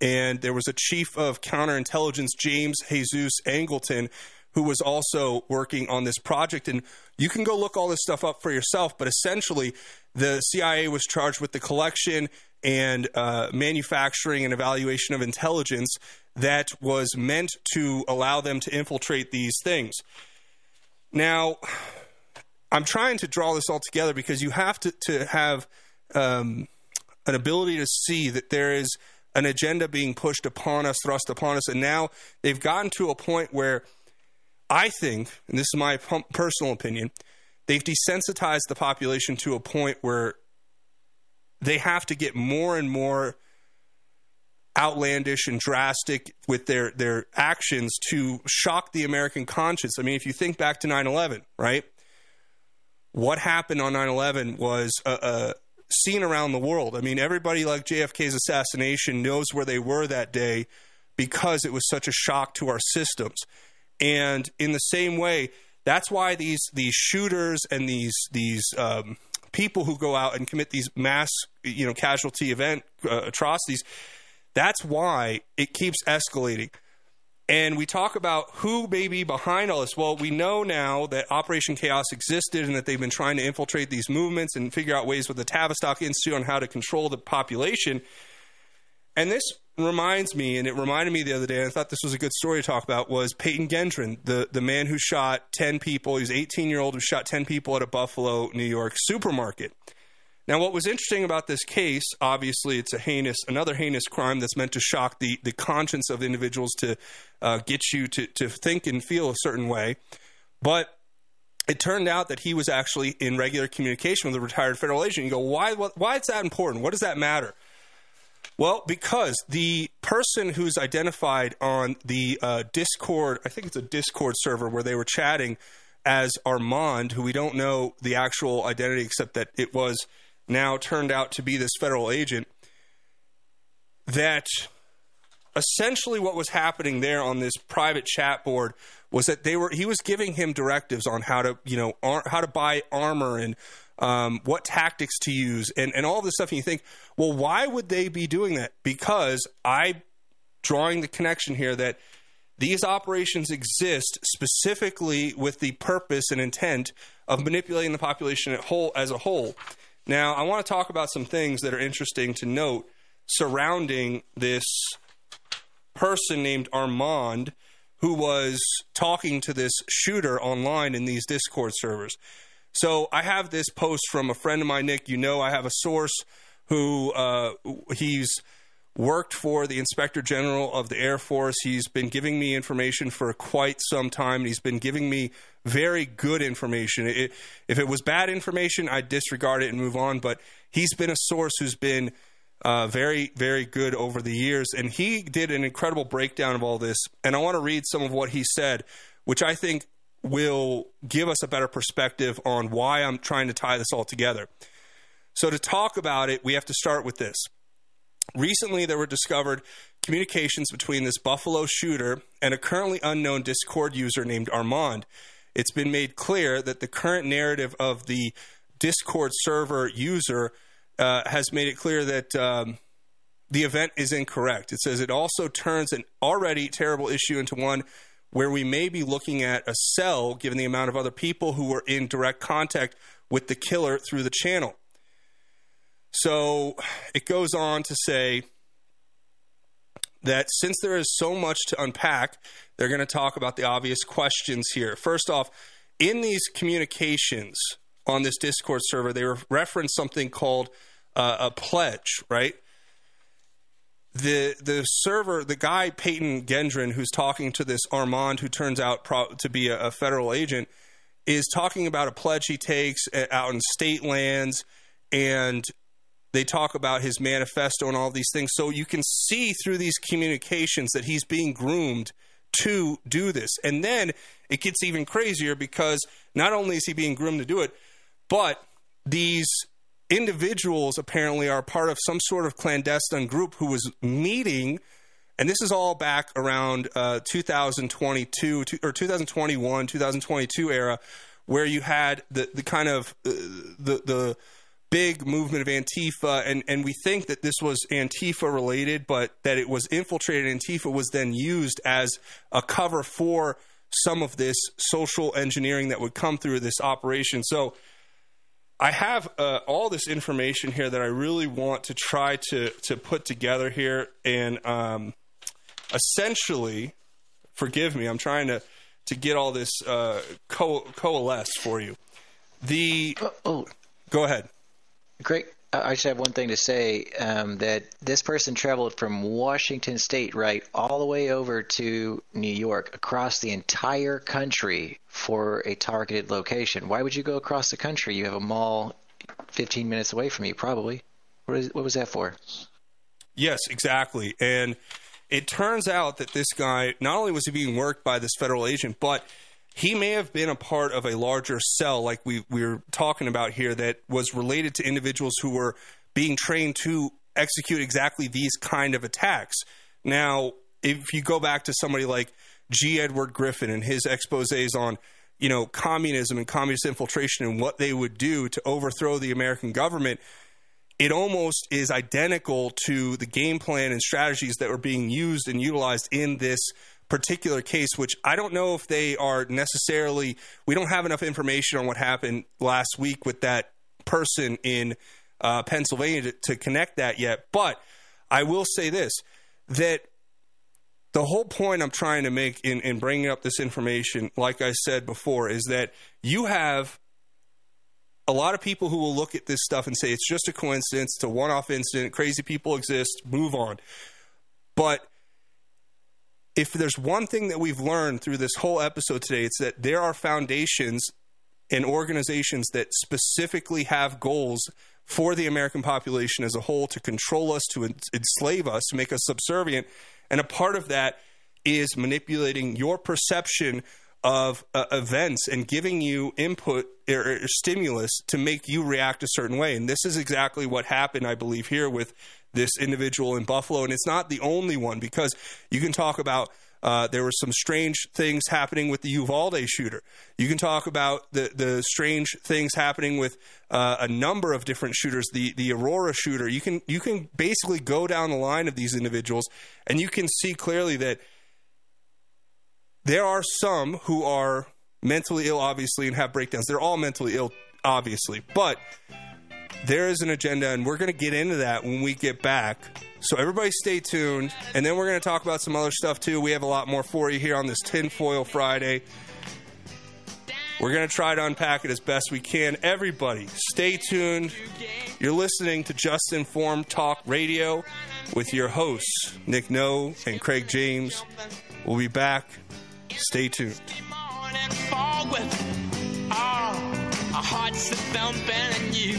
And there was a chief of counterintelligence, James Jesus Angleton, who was also working on this project. And you can go look all this stuff up for yourself, but essentially, the CIA was charged with the collection and uh, manufacturing and evaluation of intelligence that was meant to allow them to infiltrate these things. Now, I'm trying to draw this all together because you have to, to have um, an ability to see that there is an agenda being pushed upon us, thrust upon us, and now they've gotten to a point where I think, and this is my personal opinion, they've desensitized the population to a point where they have to get more and more outlandish and drastic with their their actions to shock the American conscience. I mean, if you think back to 9/11, right? What happened on 9/11 was a, a seen around the world. I mean, everybody like JFK's assassination knows where they were that day because it was such a shock to our systems. And in the same way, that's why these these shooters and these these um, people who go out and commit these mass you know casualty event uh, atrocities. That's why it keeps escalating. And we talk about who may be behind all this. Well, we know now that Operation Chaos existed and that they've been trying to infiltrate these movements and figure out ways with the Tavistock Institute on how to control the population. And this reminds me, and it reminded me the other day, and I thought this was a good story to talk about, was Peyton Gendron, the, the man who shot 10 people. He was 18 year old who shot 10 people at a Buffalo, New York supermarket. Now, what was interesting about this case, obviously, it's a heinous, another heinous crime that's meant to shock the, the conscience of individuals to uh, get you to, to think and feel a certain way. But it turned out that he was actually in regular communication with a retired federal agent. You go, why, why is that important? What does that matter? Well, because the person who's identified on the uh, Discord, I think it's a Discord server where they were chatting as Armand, who we don't know the actual identity except that it was now turned out to be this federal agent, that essentially what was happening there on this private chat board was that they were he was giving him directives on how to you know ar- how to buy armor and um, what tactics to use and, and all this stuff and you think well why would they be doing that? Because i drawing the connection here that these operations exist specifically with the purpose and intent of manipulating the population at whole as a whole. Now i want to talk about some things that are interesting to note surrounding this person named armand who was talking to this shooter online in these discord servers so I have this post from a friend of mine, Nick. You know, I have a source who uh, he's worked for the Inspector General of the Air Force. He's been giving me information for quite some time. He's been giving me very good information. It, if it was bad information, I'd disregard it and move on. But he's been a source who's been uh, very, very good over the years. And he did an incredible breakdown of all this. And I want to read some of what he said, which I think will give us a better perspective on why I'm trying to tie this all together. So, to talk about it, we have to start with this. Recently, there were discovered communications between this Buffalo shooter and a currently unknown Discord user named Armand. It's been made clear that the current narrative of the Discord server user uh, has made it clear that um, the event is incorrect. It says it also turns an already terrible issue into one where we may be looking at a cell given the amount of other people who were in direct contact with the killer through the channel. So it goes on to say that since there is so much to unpack, they're going to talk about the obvious questions here. First off, in these communications on this Discord server, they reference something called uh, a pledge, right? The the server, the guy Peyton Gendron, who's talking to this Armand, who turns out pro- to be a, a, federal agent, is talking about a pledge he takes uh, out in state lands, and they talk about his manifesto and all these things. So you can see through these communications that he's being groomed to do this, and then it gets even crazier because not only is he being groomed to do it, but these individuals apparently are part of some sort of clandestine group who was meeting And this is all back around uh, 2022 or 2021, 2022 era, where you had the the kind of uh, the the big movement of Antifa, and and we think that this was Antifa related, but that it was infiltrated. Antifa was then used as a cover for some of this social engineering that would come through this operation. So. I have uh, all this information here that I really want to try to to put together here, and um, essentially, forgive me, I'm trying to to get all this uh, co- coalesce for you. The oh, go ahead. Great. I just have one thing to say um, that this person traveled from Washington State, right, all the way over to New York, across the entire country for a targeted location. Why would you go across the country? You have a mall 15 minutes away from you, probably. What, is, what was that for? Yes, exactly. And it turns out that this guy not only was he being worked by this federal agent, but he may have been a part of a larger cell, like we, we were talking about here, that was related to individuals who were being trained to execute exactly these kind of attacks. Now, if you go back to somebody like G. Edward Griffin and his exposés on, you know, communism and communist infiltration and what they would do to overthrow the American government, it almost is identical to the game plan and strategies that were being used and utilized in this particular case, which I don't know if they are necessarily, we don't have enough information on what happened last week with that person in uh, Pennsylvania to, to connect that yet. But I will say this that the whole point I'm trying to make in, in bringing up this information, like I said before, is that you have a lot of people who will look at this stuff and say it's just a coincidence, it's a one off incident, crazy people exist, move on. But if there's one thing that we've learned through this whole episode today, it's that there are foundations and organizations that specifically have goals for the American population as a whole to control us, to enslave us, to make us subservient. And a part of that is manipulating your perception of uh, events and giving you input or, or stimulus to make you react a certain way. And this is exactly what happened, I believe, here with this individual in Buffalo. And it's not the only one because you can talk about. Uh, there were some strange things happening with the Uvalde shooter. You can talk about the, the strange things happening with uh, a number of different shooters. The the Aurora shooter. You can you can basically go down the line of these individuals, and you can see clearly that there are some who are mentally ill, obviously, and have breakdowns. They're all mentally ill, obviously, but there is an agenda, and we're going to get into that when we get back. So everybody stay tuned, and then we're going to talk about some other stuff too. We have a lot more for you here on this Tinfoil Friday. We're going to try to unpack it as best we can. Everybody, stay tuned. You're listening to Just Informed Talk Radio with your hosts, Nick No and Craig James. We'll be back. Stay tuned. oh, our hearts are thumping and you,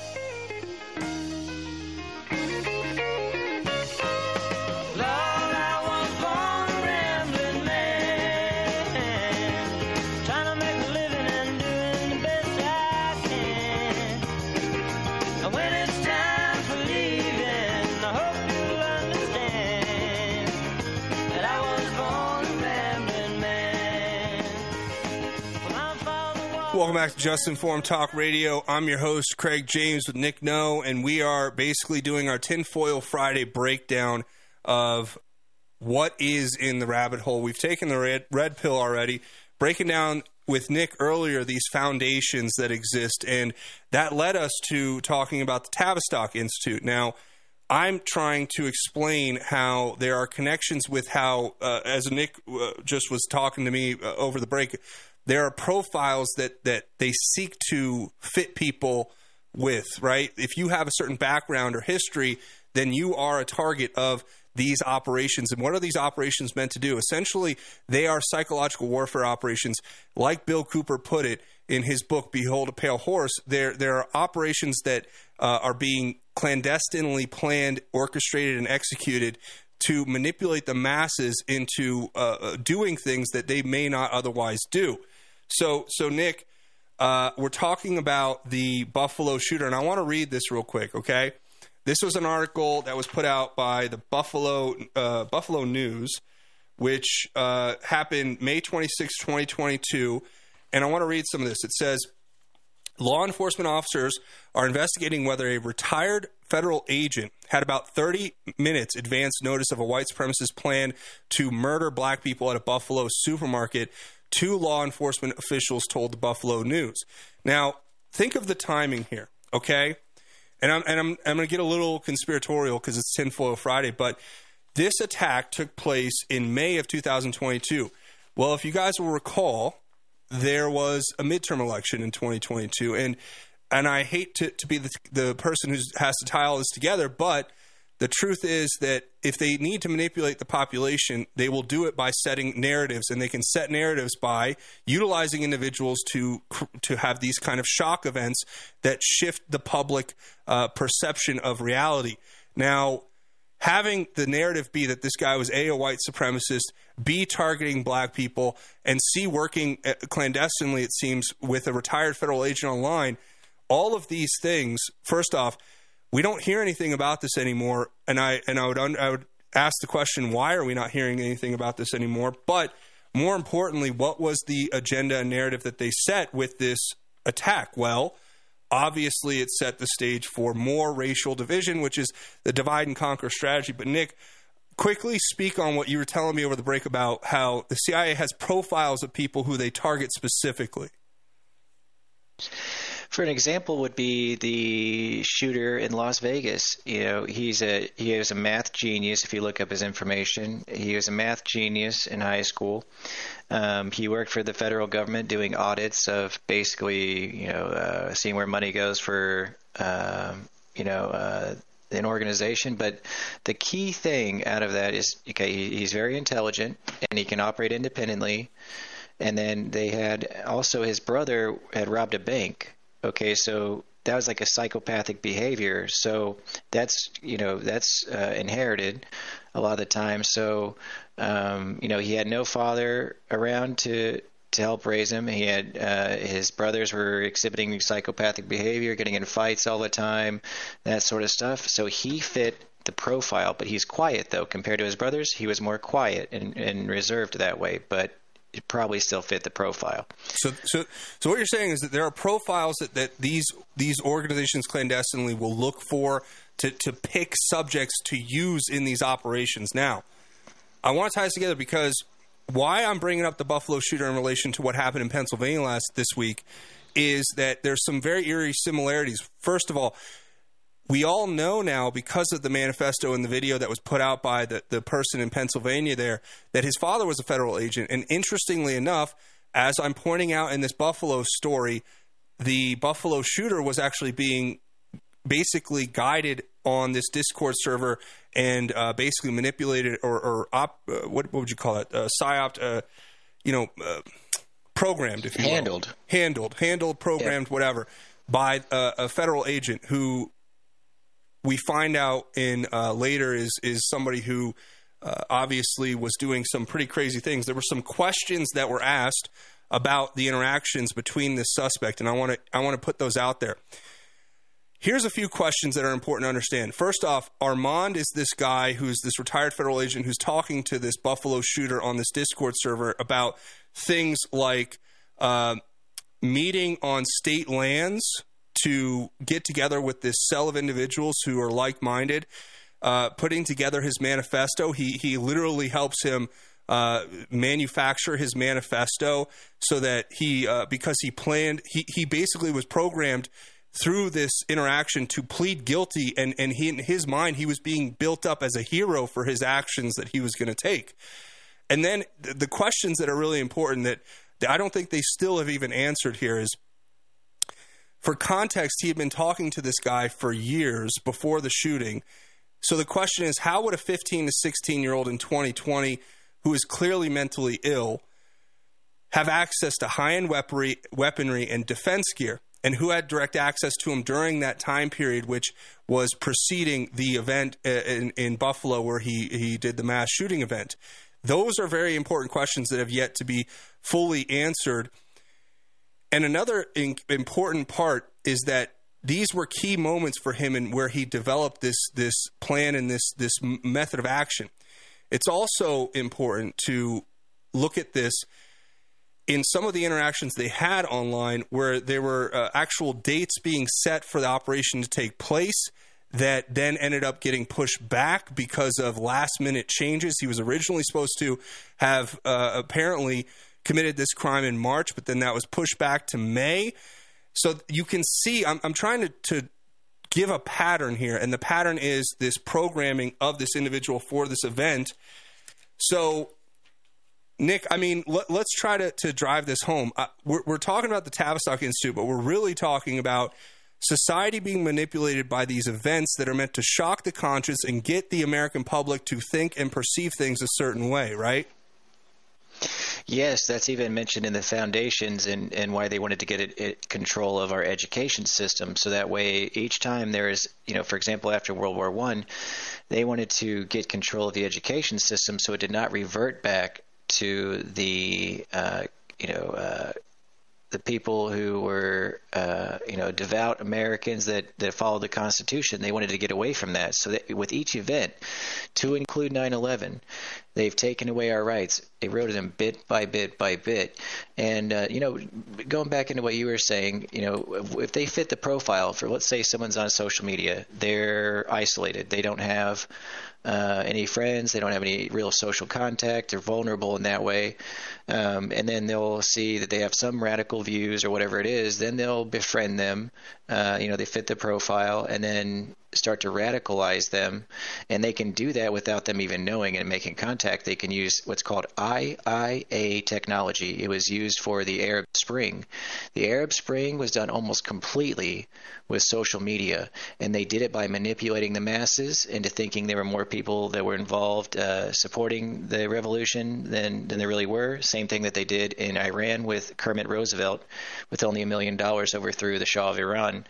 Welcome back to Just Informed Talk Radio. I'm your host, Craig James, with Nick No, and we are basically doing our Tinfoil Friday breakdown of what is in the rabbit hole. We've taken the red, red pill already, breaking down with Nick earlier these foundations that exist, and that led us to talking about the Tavistock Institute. Now, I'm trying to explain how there are connections with how, uh, as Nick uh, just was talking to me uh, over the break, there are profiles that that they seek to fit people with. Right? If you have a certain background or history, then you are a target of these operations. And what are these operations meant to do? Essentially, they are psychological warfare operations, like Bill Cooper put it in his book "Behold a Pale Horse." There, there are operations that uh, are being clandestinely planned, orchestrated, and executed to manipulate the masses into uh, uh, doing things that they may not otherwise do. So, so Nick, uh, we're talking about the Buffalo shooter, and I want to read this real quick. Okay, this was an article that was put out by the Buffalo uh, Buffalo News, which uh, happened May 26, 2022, and I want to read some of this. It says. Law enforcement officers are investigating whether a retired federal agent had about 30 minutes advance notice of a white supremacist plan to murder black people at a Buffalo supermarket. Two law enforcement officials told the Buffalo News. Now, think of the timing here, okay? And I'm and I'm I'm going to get a little conspiratorial because it's Tinfoil Friday, but this attack took place in May of 2022. Well, if you guys will recall, there was a midterm election in 2022, and and I hate to, to be the, the person who has to tie all this together, but the truth is that if they need to manipulate the population, they will do it by setting narratives, and they can set narratives by utilizing individuals to to have these kind of shock events that shift the public uh, perception of reality. Now, having the narrative be that this guy was a a white supremacist, b targeting black people, and c working uh, clandestinely, it seems, with a retired federal agent online. All of these things, first off, we don't hear anything about this anymore, and I and I would un, I would ask the question, why are we not hearing anything about this anymore? But more importantly, what was the agenda and narrative that they set with this attack? Well, obviously, it set the stage for more racial division, which is the divide and conquer strategy. But Nick, quickly speak on what you were telling me over the break about how the CIA has profiles of people who they target specifically. For an example, would be the shooter in Las Vegas. You know, he's a he is a math genius. If you look up his information, he was a math genius in high school. Um, he worked for the federal government doing audits of basically, you know, uh, seeing where money goes for, um, you know, uh, an organization. But the key thing out of that is, okay, he, he's very intelligent and he can operate independently. And then they had also his brother had robbed a bank. Okay, so that was like a psychopathic behavior. So that's you know that's uh, inherited a lot of the time. So um, you know he had no father around to to help raise him. He had uh, his brothers were exhibiting psychopathic behavior, getting in fights all the time, that sort of stuff. So he fit the profile, but he's quiet though compared to his brothers. He was more quiet and, and reserved that way, but it probably still fit the profile. So, so, so what you're saying is that there are profiles that, that these these organizations clandestinely will look for to to pick subjects to use in these operations. Now, I want to tie this together because why I'm bringing up the Buffalo shooter in relation to what happened in Pennsylvania last this week is that there's some very eerie similarities. First of all, we all know now because of the manifesto and the video that was put out by the, the person in Pennsylvania there that his father was a federal agent. And interestingly enough, as I'm pointing out in this Buffalo story, the Buffalo shooter was actually being basically guided on this Discord server and uh, basically manipulated or, or op, uh, what, what would you call it? Uh, psyoped, uh, you know, uh, programmed, if you will. Handled. handled, handled, programmed, whatever, by uh, a federal agent who we find out in uh, later is is somebody who uh, obviously was doing some pretty crazy things. There were some questions that were asked about the interactions between this suspect, and I want to I want to put those out there. Here's a few questions that are important to understand. First off, Armand is this guy who's this retired federal agent who's talking to this Buffalo shooter on this Discord server about things like uh, meeting on state lands to get together with this cell of individuals who are like minded, uh, putting together his manifesto. He, he literally helps him. Uh, manufacture his manifesto so that he, uh, because he planned, he, he basically was programmed through this interaction to plead guilty and and he in his mind he was being built up as a hero for his actions that he was going to take and then the questions that are really important that, that I don't think they still have even answered here is for context he had been talking to this guy for years before the shooting so the question is how would a 15 to 16 year old in 2020 who is clearly mentally ill have access to high-end weaponry, weaponry and defense gear and who had direct access to him during that time period, which was preceding the event uh, in, in Buffalo where he, he did the mass shooting event? Those are very important questions that have yet to be fully answered. And another in, important part is that these were key moments for him and where he developed this this plan and this this method of action. It's also important to look at this in some of the interactions they had online where there were uh, actual dates being set for the operation to take place that then ended up getting pushed back because of last minute changes. He was originally supposed to have uh, apparently committed this crime in March, but then that was pushed back to May. So you can see, I'm, I'm trying to, to give a pattern here, and the pattern is this programming of this individual for this event. So Nick, I mean, let, us try to, to drive this home. Uh, we're, we're talking about the Tavistock Institute, but we're really talking about society being manipulated by these events that are meant to shock the conscience and get the American public to think and perceive things a certain way, right? Yes, that's even mentioned in the foundations and, and why they wanted to get it, it, control of our education system. So that way, each time there is, you know, for example, after World War One, they wanted to get control of the education system so it did not revert back to the uh, you know uh, the people who were uh, you know devout Americans that that followed the Constitution. They wanted to get away from that. So that with each event, to include 9/11, they've taken away our rights, eroded them bit by bit by bit. And uh, you know, going back into what you were saying, you know, if they fit the profile for, let's say, someone's on social media, they're isolated, they don't have uh, any friends. They don't have any real social contact. They're vulnerable in that way. Um, and then they'll see that they have some radical views or whatever it is. Then they'll befriend them. Uh, you know, they fit the profile, and then start to radicalize them. And they can do that without them even knowing and making contact. They can use what's called IIA technology. It was used for the Arab Spring. The Arab Spring was done almost completely with social media, and they did it by manipulating the masses into thinking there were more people that were involved uh, supporting the revolution than, than there really were. Same thing that they did in Iran with Kermit Roosevelt, with only a million dollars overthrew the Shah of Iran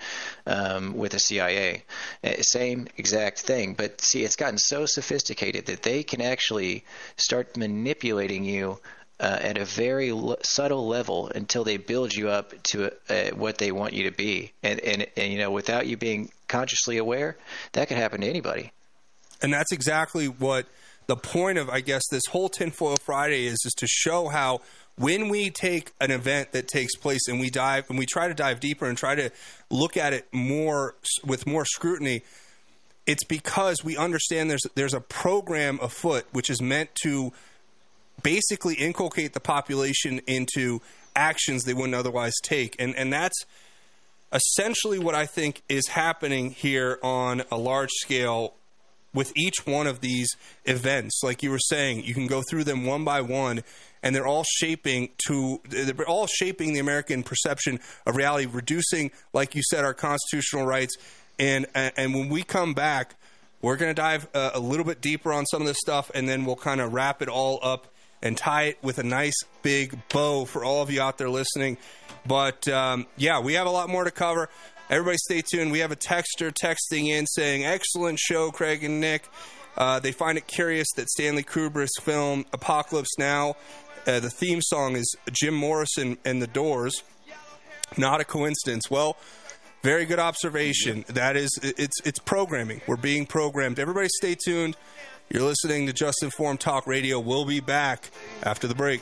um, with the CIA. Uh, same exact thing, but see, it's gotten so sophisticated that they can actually start manipulating you uh, at a very l- subtle level until they build you up to uh, what they want you to be. And, and, and, you know, without you being consciously aware, that could happen to anybody. And that's exactly what the point of, I guess, this whole Tinfoil Friday is, is to show how when we take an event that takes place and we dive and we try to dive deeper and try to look at it more with more scrutiny, it's because we understand there's there's a program afoot which is meant to basically inculcate the population into actions they wouldn't otherwise take. And and that's essentially what I think is happening here on a large scale with each one of these events, like you were saying, you can go through them one by one, and they're all shaping to they're all shaping the American perception of reality, reducing, like you said, our constitutional rights. And and, when we come back, we're going to dive uh, a little bit deeper on some of this stuff, and then we'll kind of wrap it all up and tie it with a nice big bow for all of you out there listening. But um, yeah, we have a lot more to cover. Everybody stay tuned. We have a texter texting in saying, Excellent show, Craig and Nick. Uh, they find it curious that Stanley Kubrick's film Apocalypse Now, uh, the theme song is Jim Morrison and the Doors. Not a coincidence. Well, very good observation. That is, it's it's programming. We're being programmed. Everybody, stay tuned. You're listening to Just Informed Talk Radio. We'll be back after the break.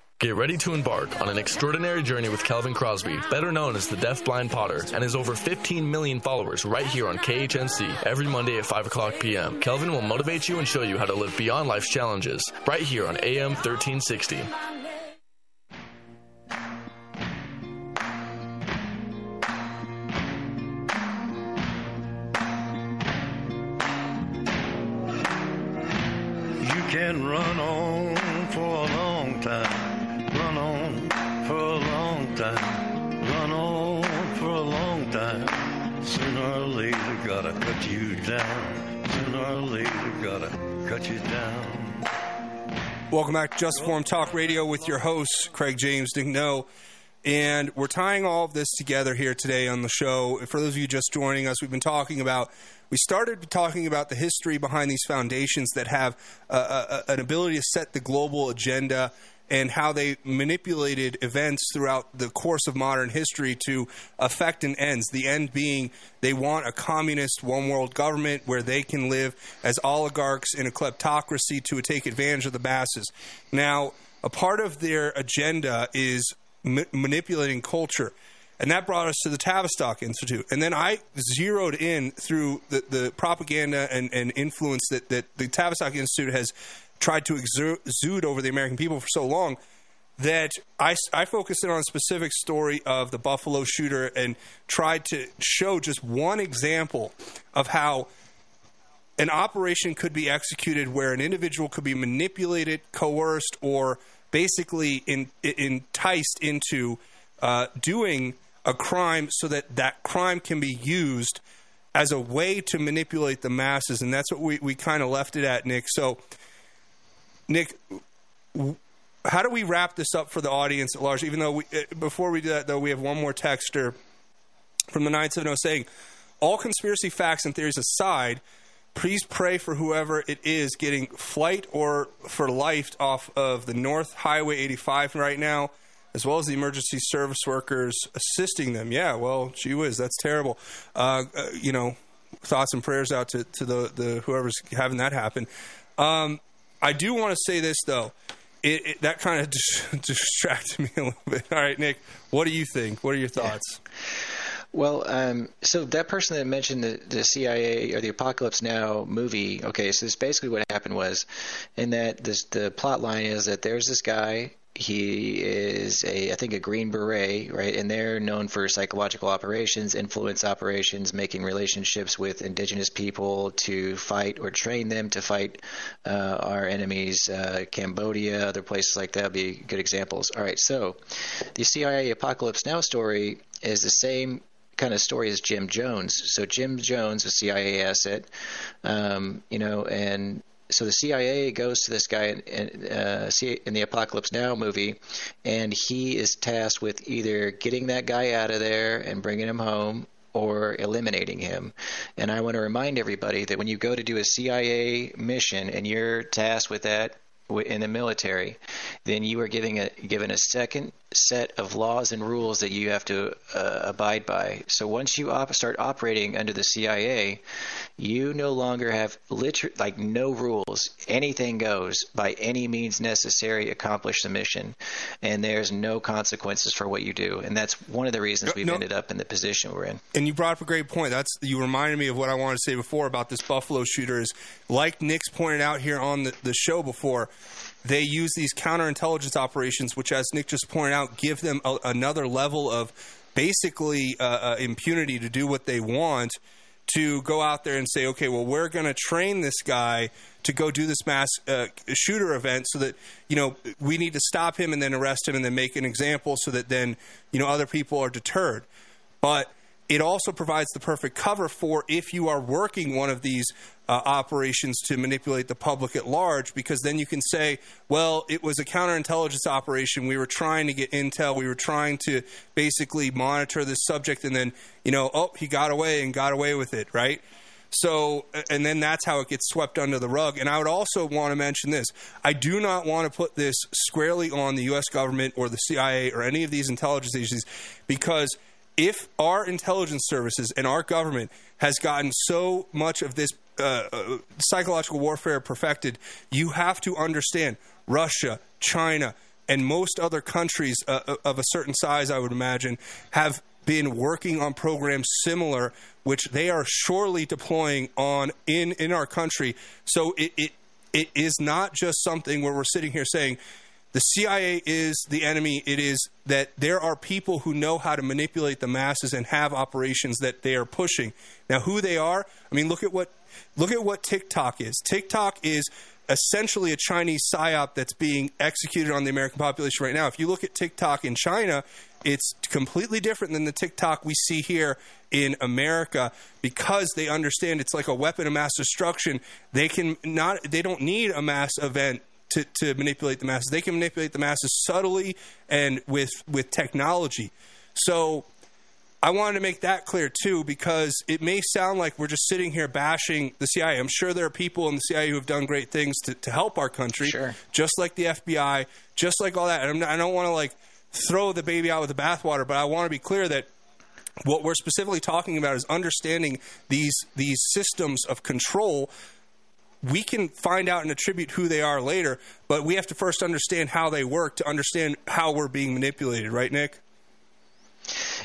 Get ready to embark on an extraordinary journey with Calvin Crosby, better known as the Deaf Blind Potter, and his over 15 million followers right here on KHNC every Monday at 5 o'clock p.m. Kelvin will motivate you and show you how to live beyond life's challenges right here on AM 1360. You can run on for a long time. Run on for a long time. Run on for a long time. Sooner or later, gotta cut you down. Sooner or later, gotta cut you down. Welcome back to Just Informed Talk Radio with your hosts, Craig James Digno. And we're tying all of this together here today on the show. For those of you just joining us, we've been talking about, we started talking about the history behind these foundations that have uh, uh, an ability to set the global agenda and how they manipulated events throughout the course of modern history to affect an ends. The end being they want a communist one world government where they can live as oligarchs in a kleptocracy to take advantage of the masses. Now, a part of their agenda is ma- manipulating culture. And that brought us to the Tavistock Institute. And then I zeroed in through the, the propaganda and, and influence that, that the Tavistock Institute has tried to exude over the American people for so long that I, I focused in on a specific story of the Buffalo shooter and tried to show just one example of how an operation could be executed where an individual could be manipulated, coerced, or basically in, enticed into uh, doing a crime so that that crime can be used as a way to manipulate the masses. And that's what we, we kind of left it at, Nick. So, Nick, how do we wrap this up for the audience at large? Even though we, uh, before we do that, though, we have one more texter from the 970 saying, all conspiracy facts and theories aside, please pray for whoever it is getting flight or for life off of the North Highway 85 right now, as well as the emergency service workers assisting them. Yeah, well, gee whiz, that's terrible. Uh, uh, you know, thoughts and prayers out to, to the, the whoever's having that happen. Um, I do want to say this though. It, it, that kind of dis- distracted me a little bit. All right, Nick, what do you think? What are your thoughts? Well, um, so that person that mentioned the, the CIA or the Apocalypse Now movie, okay, so this basically what happened was, in that this, the plot line is that there's this guy, he is a, I think, a Green Beret, right? And they're known for psychological operations, influence operations, making relationships with indigenous people to fight or train them to fight uh, our enemies, uh, Cambodia, other places like that would be good examples. All right, so the CIA Apocalypse Now story is the same kind of story as Jim Jones. So Jim Jones, a CIA asset, um, you know, and so the CIA goes to this guy in, in, uh, in the Apocalypse Now movie, and he is tasked with either getting that guy out of there and bringing him home, or eliminating him. And I want to remind everybody that when you go to do a CIA mission and you're tasked with that in the military, then you are giving a given a second set of laws and rules that you have to uh, abide by. So once you op- start operating under the CIA, you no longer have liter- like no rules. Anything goes by any means necessary. Accomplish the mission, and there's no consequences for what you do. And that's one of the reasons we've no. ended up in the position we're in. And you brought up a great point. That's you reminded me of what I wanted to say before about this Buffalo shooter. Is like Nick's pointed out here on the, the show before they use these counterintelligence operations, which, as Nick just pointed out, give them a, another level of basically uh, uh, impunity to do what they want. To go out there and say, okay, well, we're going to train this guy to go do this mass uh, shooter event so that you know we need to stop him and then arrest him and then make an example so that then you know other people are deterred. But it also provides the perfect cover for if you are working one of these uh, operations to manipulate the public at large, because then you can say, well, it was a counterintelligence operation. We were trying to get intel. We were trying to basically monitor this subject, and then, you know, oh, he got away and got away with it, right? So, and then that's how it gets swept under the rug. And I would also want to mention this I do not want to put this squarely on the U.S. government or the CIA or any of these intelligence agencies because if our intelligence services and our government has gotten so much of this uh, uh, psychological warfare perfected, you have to understand Russia, China, and most other countries uh, of a certain size, I would imagine, have been working on programs similar, which they are surely deploying on in in our country. So it, it it is not just something where we're sitting here saying the CIA is the enemy. It is that there are people who know how to manipulate the masses and have operations that they are pushing. Now, who they are? I mean, look at what look at what TikTok is. TikTok is essentially a Chinese psyop that's being executed on the American population right now. If you look at TikTok in China, it's completely different than the TikTok we see here in America because they understand it's like a weapon of mass destruction. They can not they don't need a mass event to, to manipulate the masses. They can manipulate the masses subtly and with with technology. So I wanted to make that clear too, because it may sound like we're just sitting here bashing the CIA. I'm sure there are people in the CIA who have done great things to, to help our country, sure. just like the FBI, just like all that. And not, I don't want to like throw the baby out with the bathwater, but I want to be clear that what we're specifically talking about is understanding these these systems of control we can find out and attribute who they are later, but we have to first understand how they work to understand how we're being manipulated, right, Nick?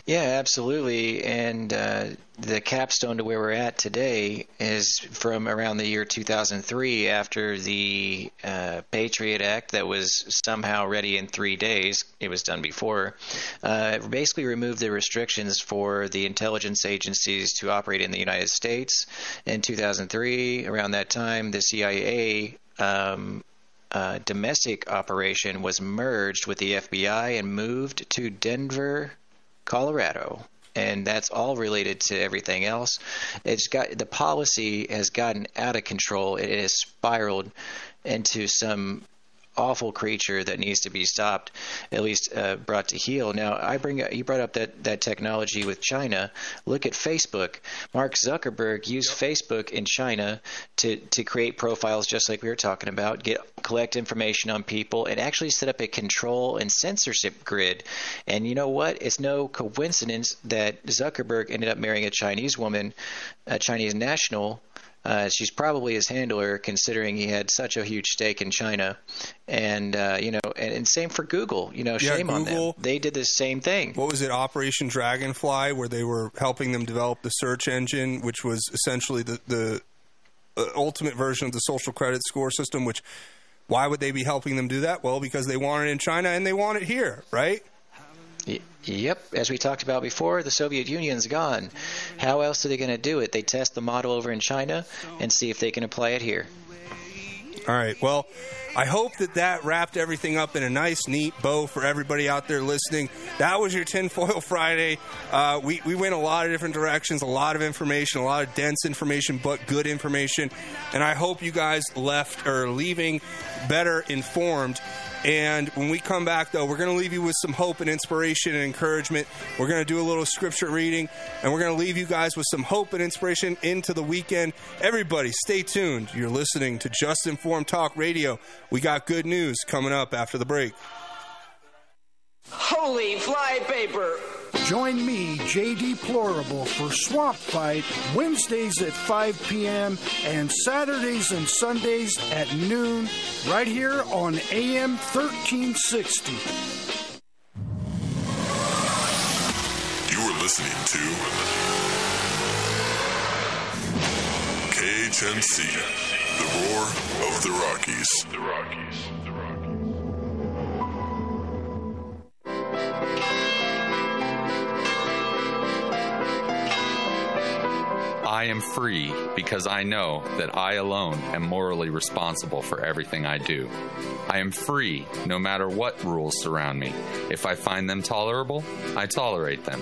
Yeah, absolutely. And uh, the capstone to where we're at today is from around the year 2003 after the uh, Patriot Act that was somehow ready in three days. It was done before. Uh, basically removed the restrictions for the intelligence agencies to operate in the United States. In 2003, around that time, the CIA. Um, uh, domestic operation was merged with the FBI and moved to Denver, Colorado, and that's all related to everything else. It's got the policy has gotten out of control. It has spiraled into some awful creature that needs to be stopped, at least uh, brought to heel. Now, I bring you brought up that that technology with China. Look at Facebook. Mark Zuckerberg used Facebook in China to to create profiles, just like we were talking about, get collect information on people, and actually set up a control and censorship grid. And you know what? It's no coincidence that Zuckerberg ended up marrying a Chinese woman, a Chinese national. Uh, she's probably his handler, considering he had such a huge stake in China, and uh, you know, and, and same for Google. You know, Yeah, shame on them. They did the same thing. What was it, Operation Dragonfly, where they were helping them develop the search engine, which was essentially the the uh, ultimate version of the social credit score system. Which, why would they be helping them do that? Well, because they want it in China and they want it here, right? Yep, as we talked about before, the Soviet Union's gone. How else are they going to do it? They test the model over in China and see if they can apply it here. All right. Well, I hope that that wrapped everything up in a nice, neat bow for everybody out there listening. That was your Tinfoil Friday. Uh, we, we went a lot of different directions, a lot of information, a lot of dense information, but good information. And I hope you guys left or leaving better informed. And when we come back, though, we're going to leave you with some hope and inspiration and encouragement. We're going to do a little scripture reading, and we're going to leave you guys with some hope and inspiration into the weekend. Everybody, stay tuned. You're listening to Just Informed Talk Radio. We got good news coming up after the break. Holy flypaper! Join me, JD Plorable, for Swamp Fight Wednesdays at 5 p.m. and Saturdays and Sundays at noon, right here on AM 1360. You are listening to KHNC, the roar of the Rockies. The Rockies. I am free because I know that I alone am morally responsible for everything I do. I am free no matter what rules surround me. If I find them tolerable, I tolerate them.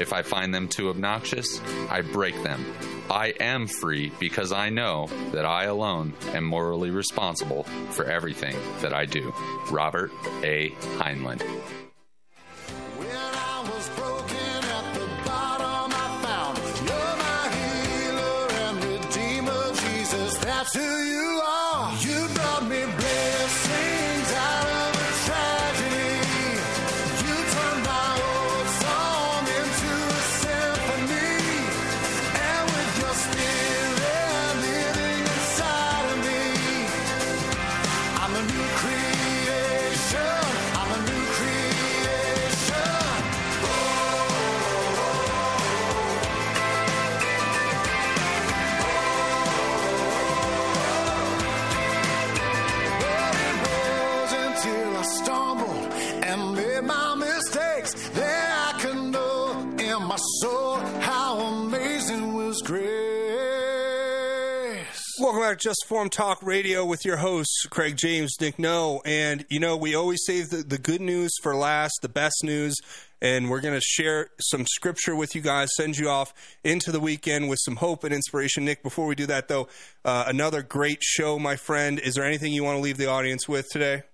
If I find them too obnoxious, I break them. I am free because I know that I alone am morally responsible for everything that I do. Robert A. Heinlein. That's who you are. You Just Informed Talk Radio with your hosts, Craig James, Nick No. And, you know, we always save the, the good news for last, the best news. And we're going to share some scripture with you guys, send you off into the weekend with some hope and inspiration. Nick, before we do that, though, uh, another great show, my friend. Is there anything you want to leave the audience with today?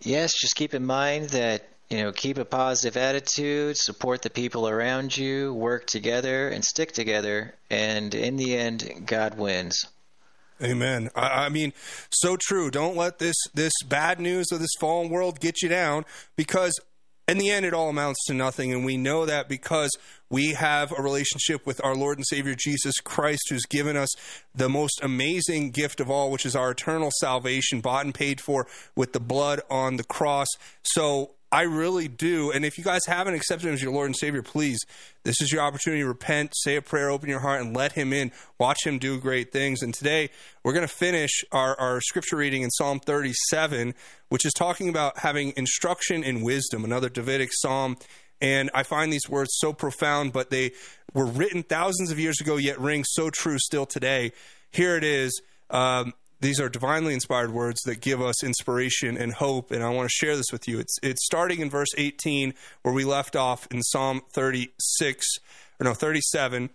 Yes, just keep in mind that you know keep a positive attitude, support the people around you, work together, and stick together. And in the end, God wins. Amen. I, I mean, so true. Don't let this this bad news of this fallen world get you down, because in the end, it all amounts to nothing, and we know that because we have a relationship with our Lord and Savior Jesus Christ, who's given us the most amazing gift of all, which is our eternal salvation, bought and paid for with the blood on the cross. So. I really do. And if you guys haven't accepted him as your Lord and Savior, please, this is your opportunity to repent, say a prayer, open your heart, and let him in. Watch him do great things. And today, we're going to finish our, our scripture reading in Psalm 37, which is talking about having instruction in wisdom, another Davidic psalm. And I find these words so profound, but they were written thousands of years ago, yet ring so true still today. Here it is. Um, these are divinely inspired words that give us inspiration and hope, and I want to share this with you. It's it's starting in verse 18 where we left off in Psalm 36 or no 37,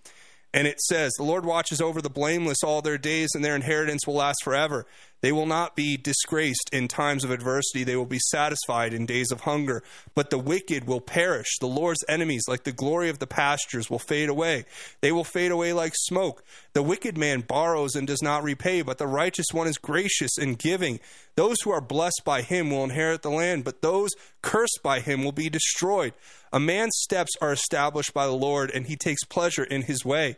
and it says, "The Lord watches over the blameless all their days, and their inheritance will last forever. They will not be disgraced in times of adversity. They will be satisfied in days of hunger. But the wicked will perish. The Lord's enemies, like the glory of the pastures, will fade away. They will fade away like smoke. The wicked man borrows and does not repay, but the righteous one is gracious in giving. Those who are blessed by him will inherit the land, but those cursed by him will be destroyed. A man's steps are established by the Lord, and he takes pleasure in his way.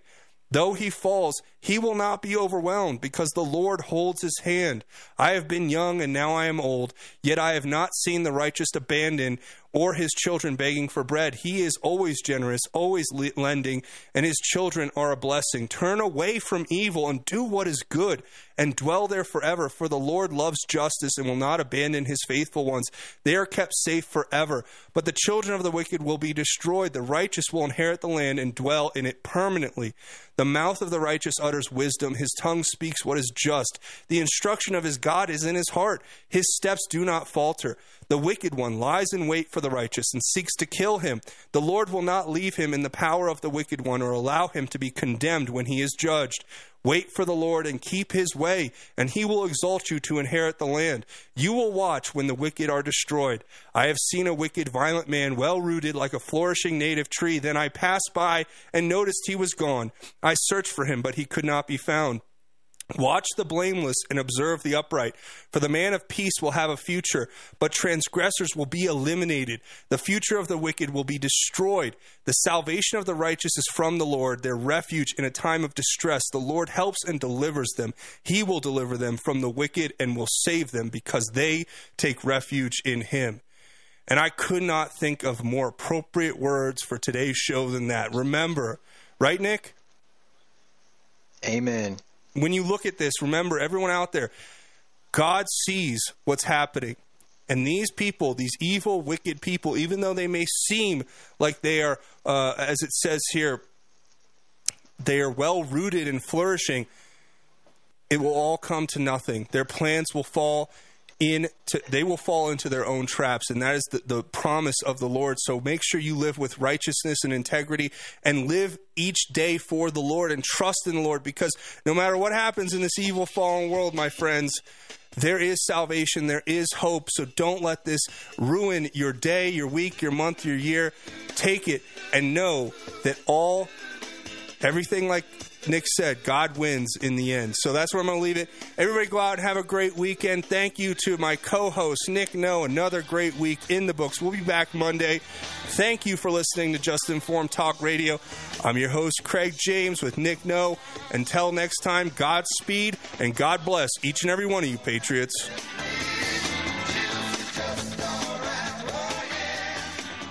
Though he falls, he will not be overwhelmed, because the Lord holds his hand. I have been young, and now I am old, yet I have not seen the righteous abandoned or his children begging for bread. He is always generous, always lending, and his children are a blessing. Turn away from evil and do what is good, and dwell there forever. For the Lord loves justice and will not abandon his faithful ones. They are kept safe forever. But the children of the wicked will be destroyed. The righteous will inherit the land and dwell in it permanently. The mouth of the righteous utters wisdom. His tongue speaks what is just. The instruction of his God is in his heart. His steps do not falter. The wicked one lies in wait for the righteous and seeks to kill him. The Lord will not leave him in the power of the wicked one or allow him to be condemned when he is judged. Wait for the Lord and keep his way, and he will exalt you to inherit the land. You will watch when the wicked are destroyed. I have seen a wicked, violent man, well rooted like a flourishing native tree. Then I passed by and noticed he was gone. I searched for him, but he could not be found. Watch the blameless and observe the upright, for the man of peace will have a future, but transgressors will be eliminated. The future of the wicked will be destroyed. The salvation of the righteous is from the Lord, their refuge in a time of distress. The Lord helps and delivers them. He will deliver them from the wicked and will save them because they take refuge in him. And I could not think of more appropriate words for today's show than that. Remember, right, Nick? Amen. When you look at this, remember, everyone out there, God sees what's happening. And these people, these evil, wicked people, even though they may seem like they are, uh, as it says here, they are well rooted and flourishing, it will all come to nothing. Their plans will fall into they will fall into their own traps and that is the, the promise of the lord. So make sure you live with righteousness and integrity and live each day for the lord and trust in the lord because no matter what happens in this evil fallen world my friends there is salvation there is hope. So don't let this ruin your day your week your month your year. Take it and know that all everything like Nick said, God wins in the end. So that's where I'm going to leave it. Everybody go out and have a great weekend. Thank you to my co host, Nick No. Another great week in the books. We'll be back Monday. Thank you for listening to Just Informed Talk Radio. I'm your host, Craig James, with Nick No. Until next time, Godspeed and God bless each and every one of you, Patriots.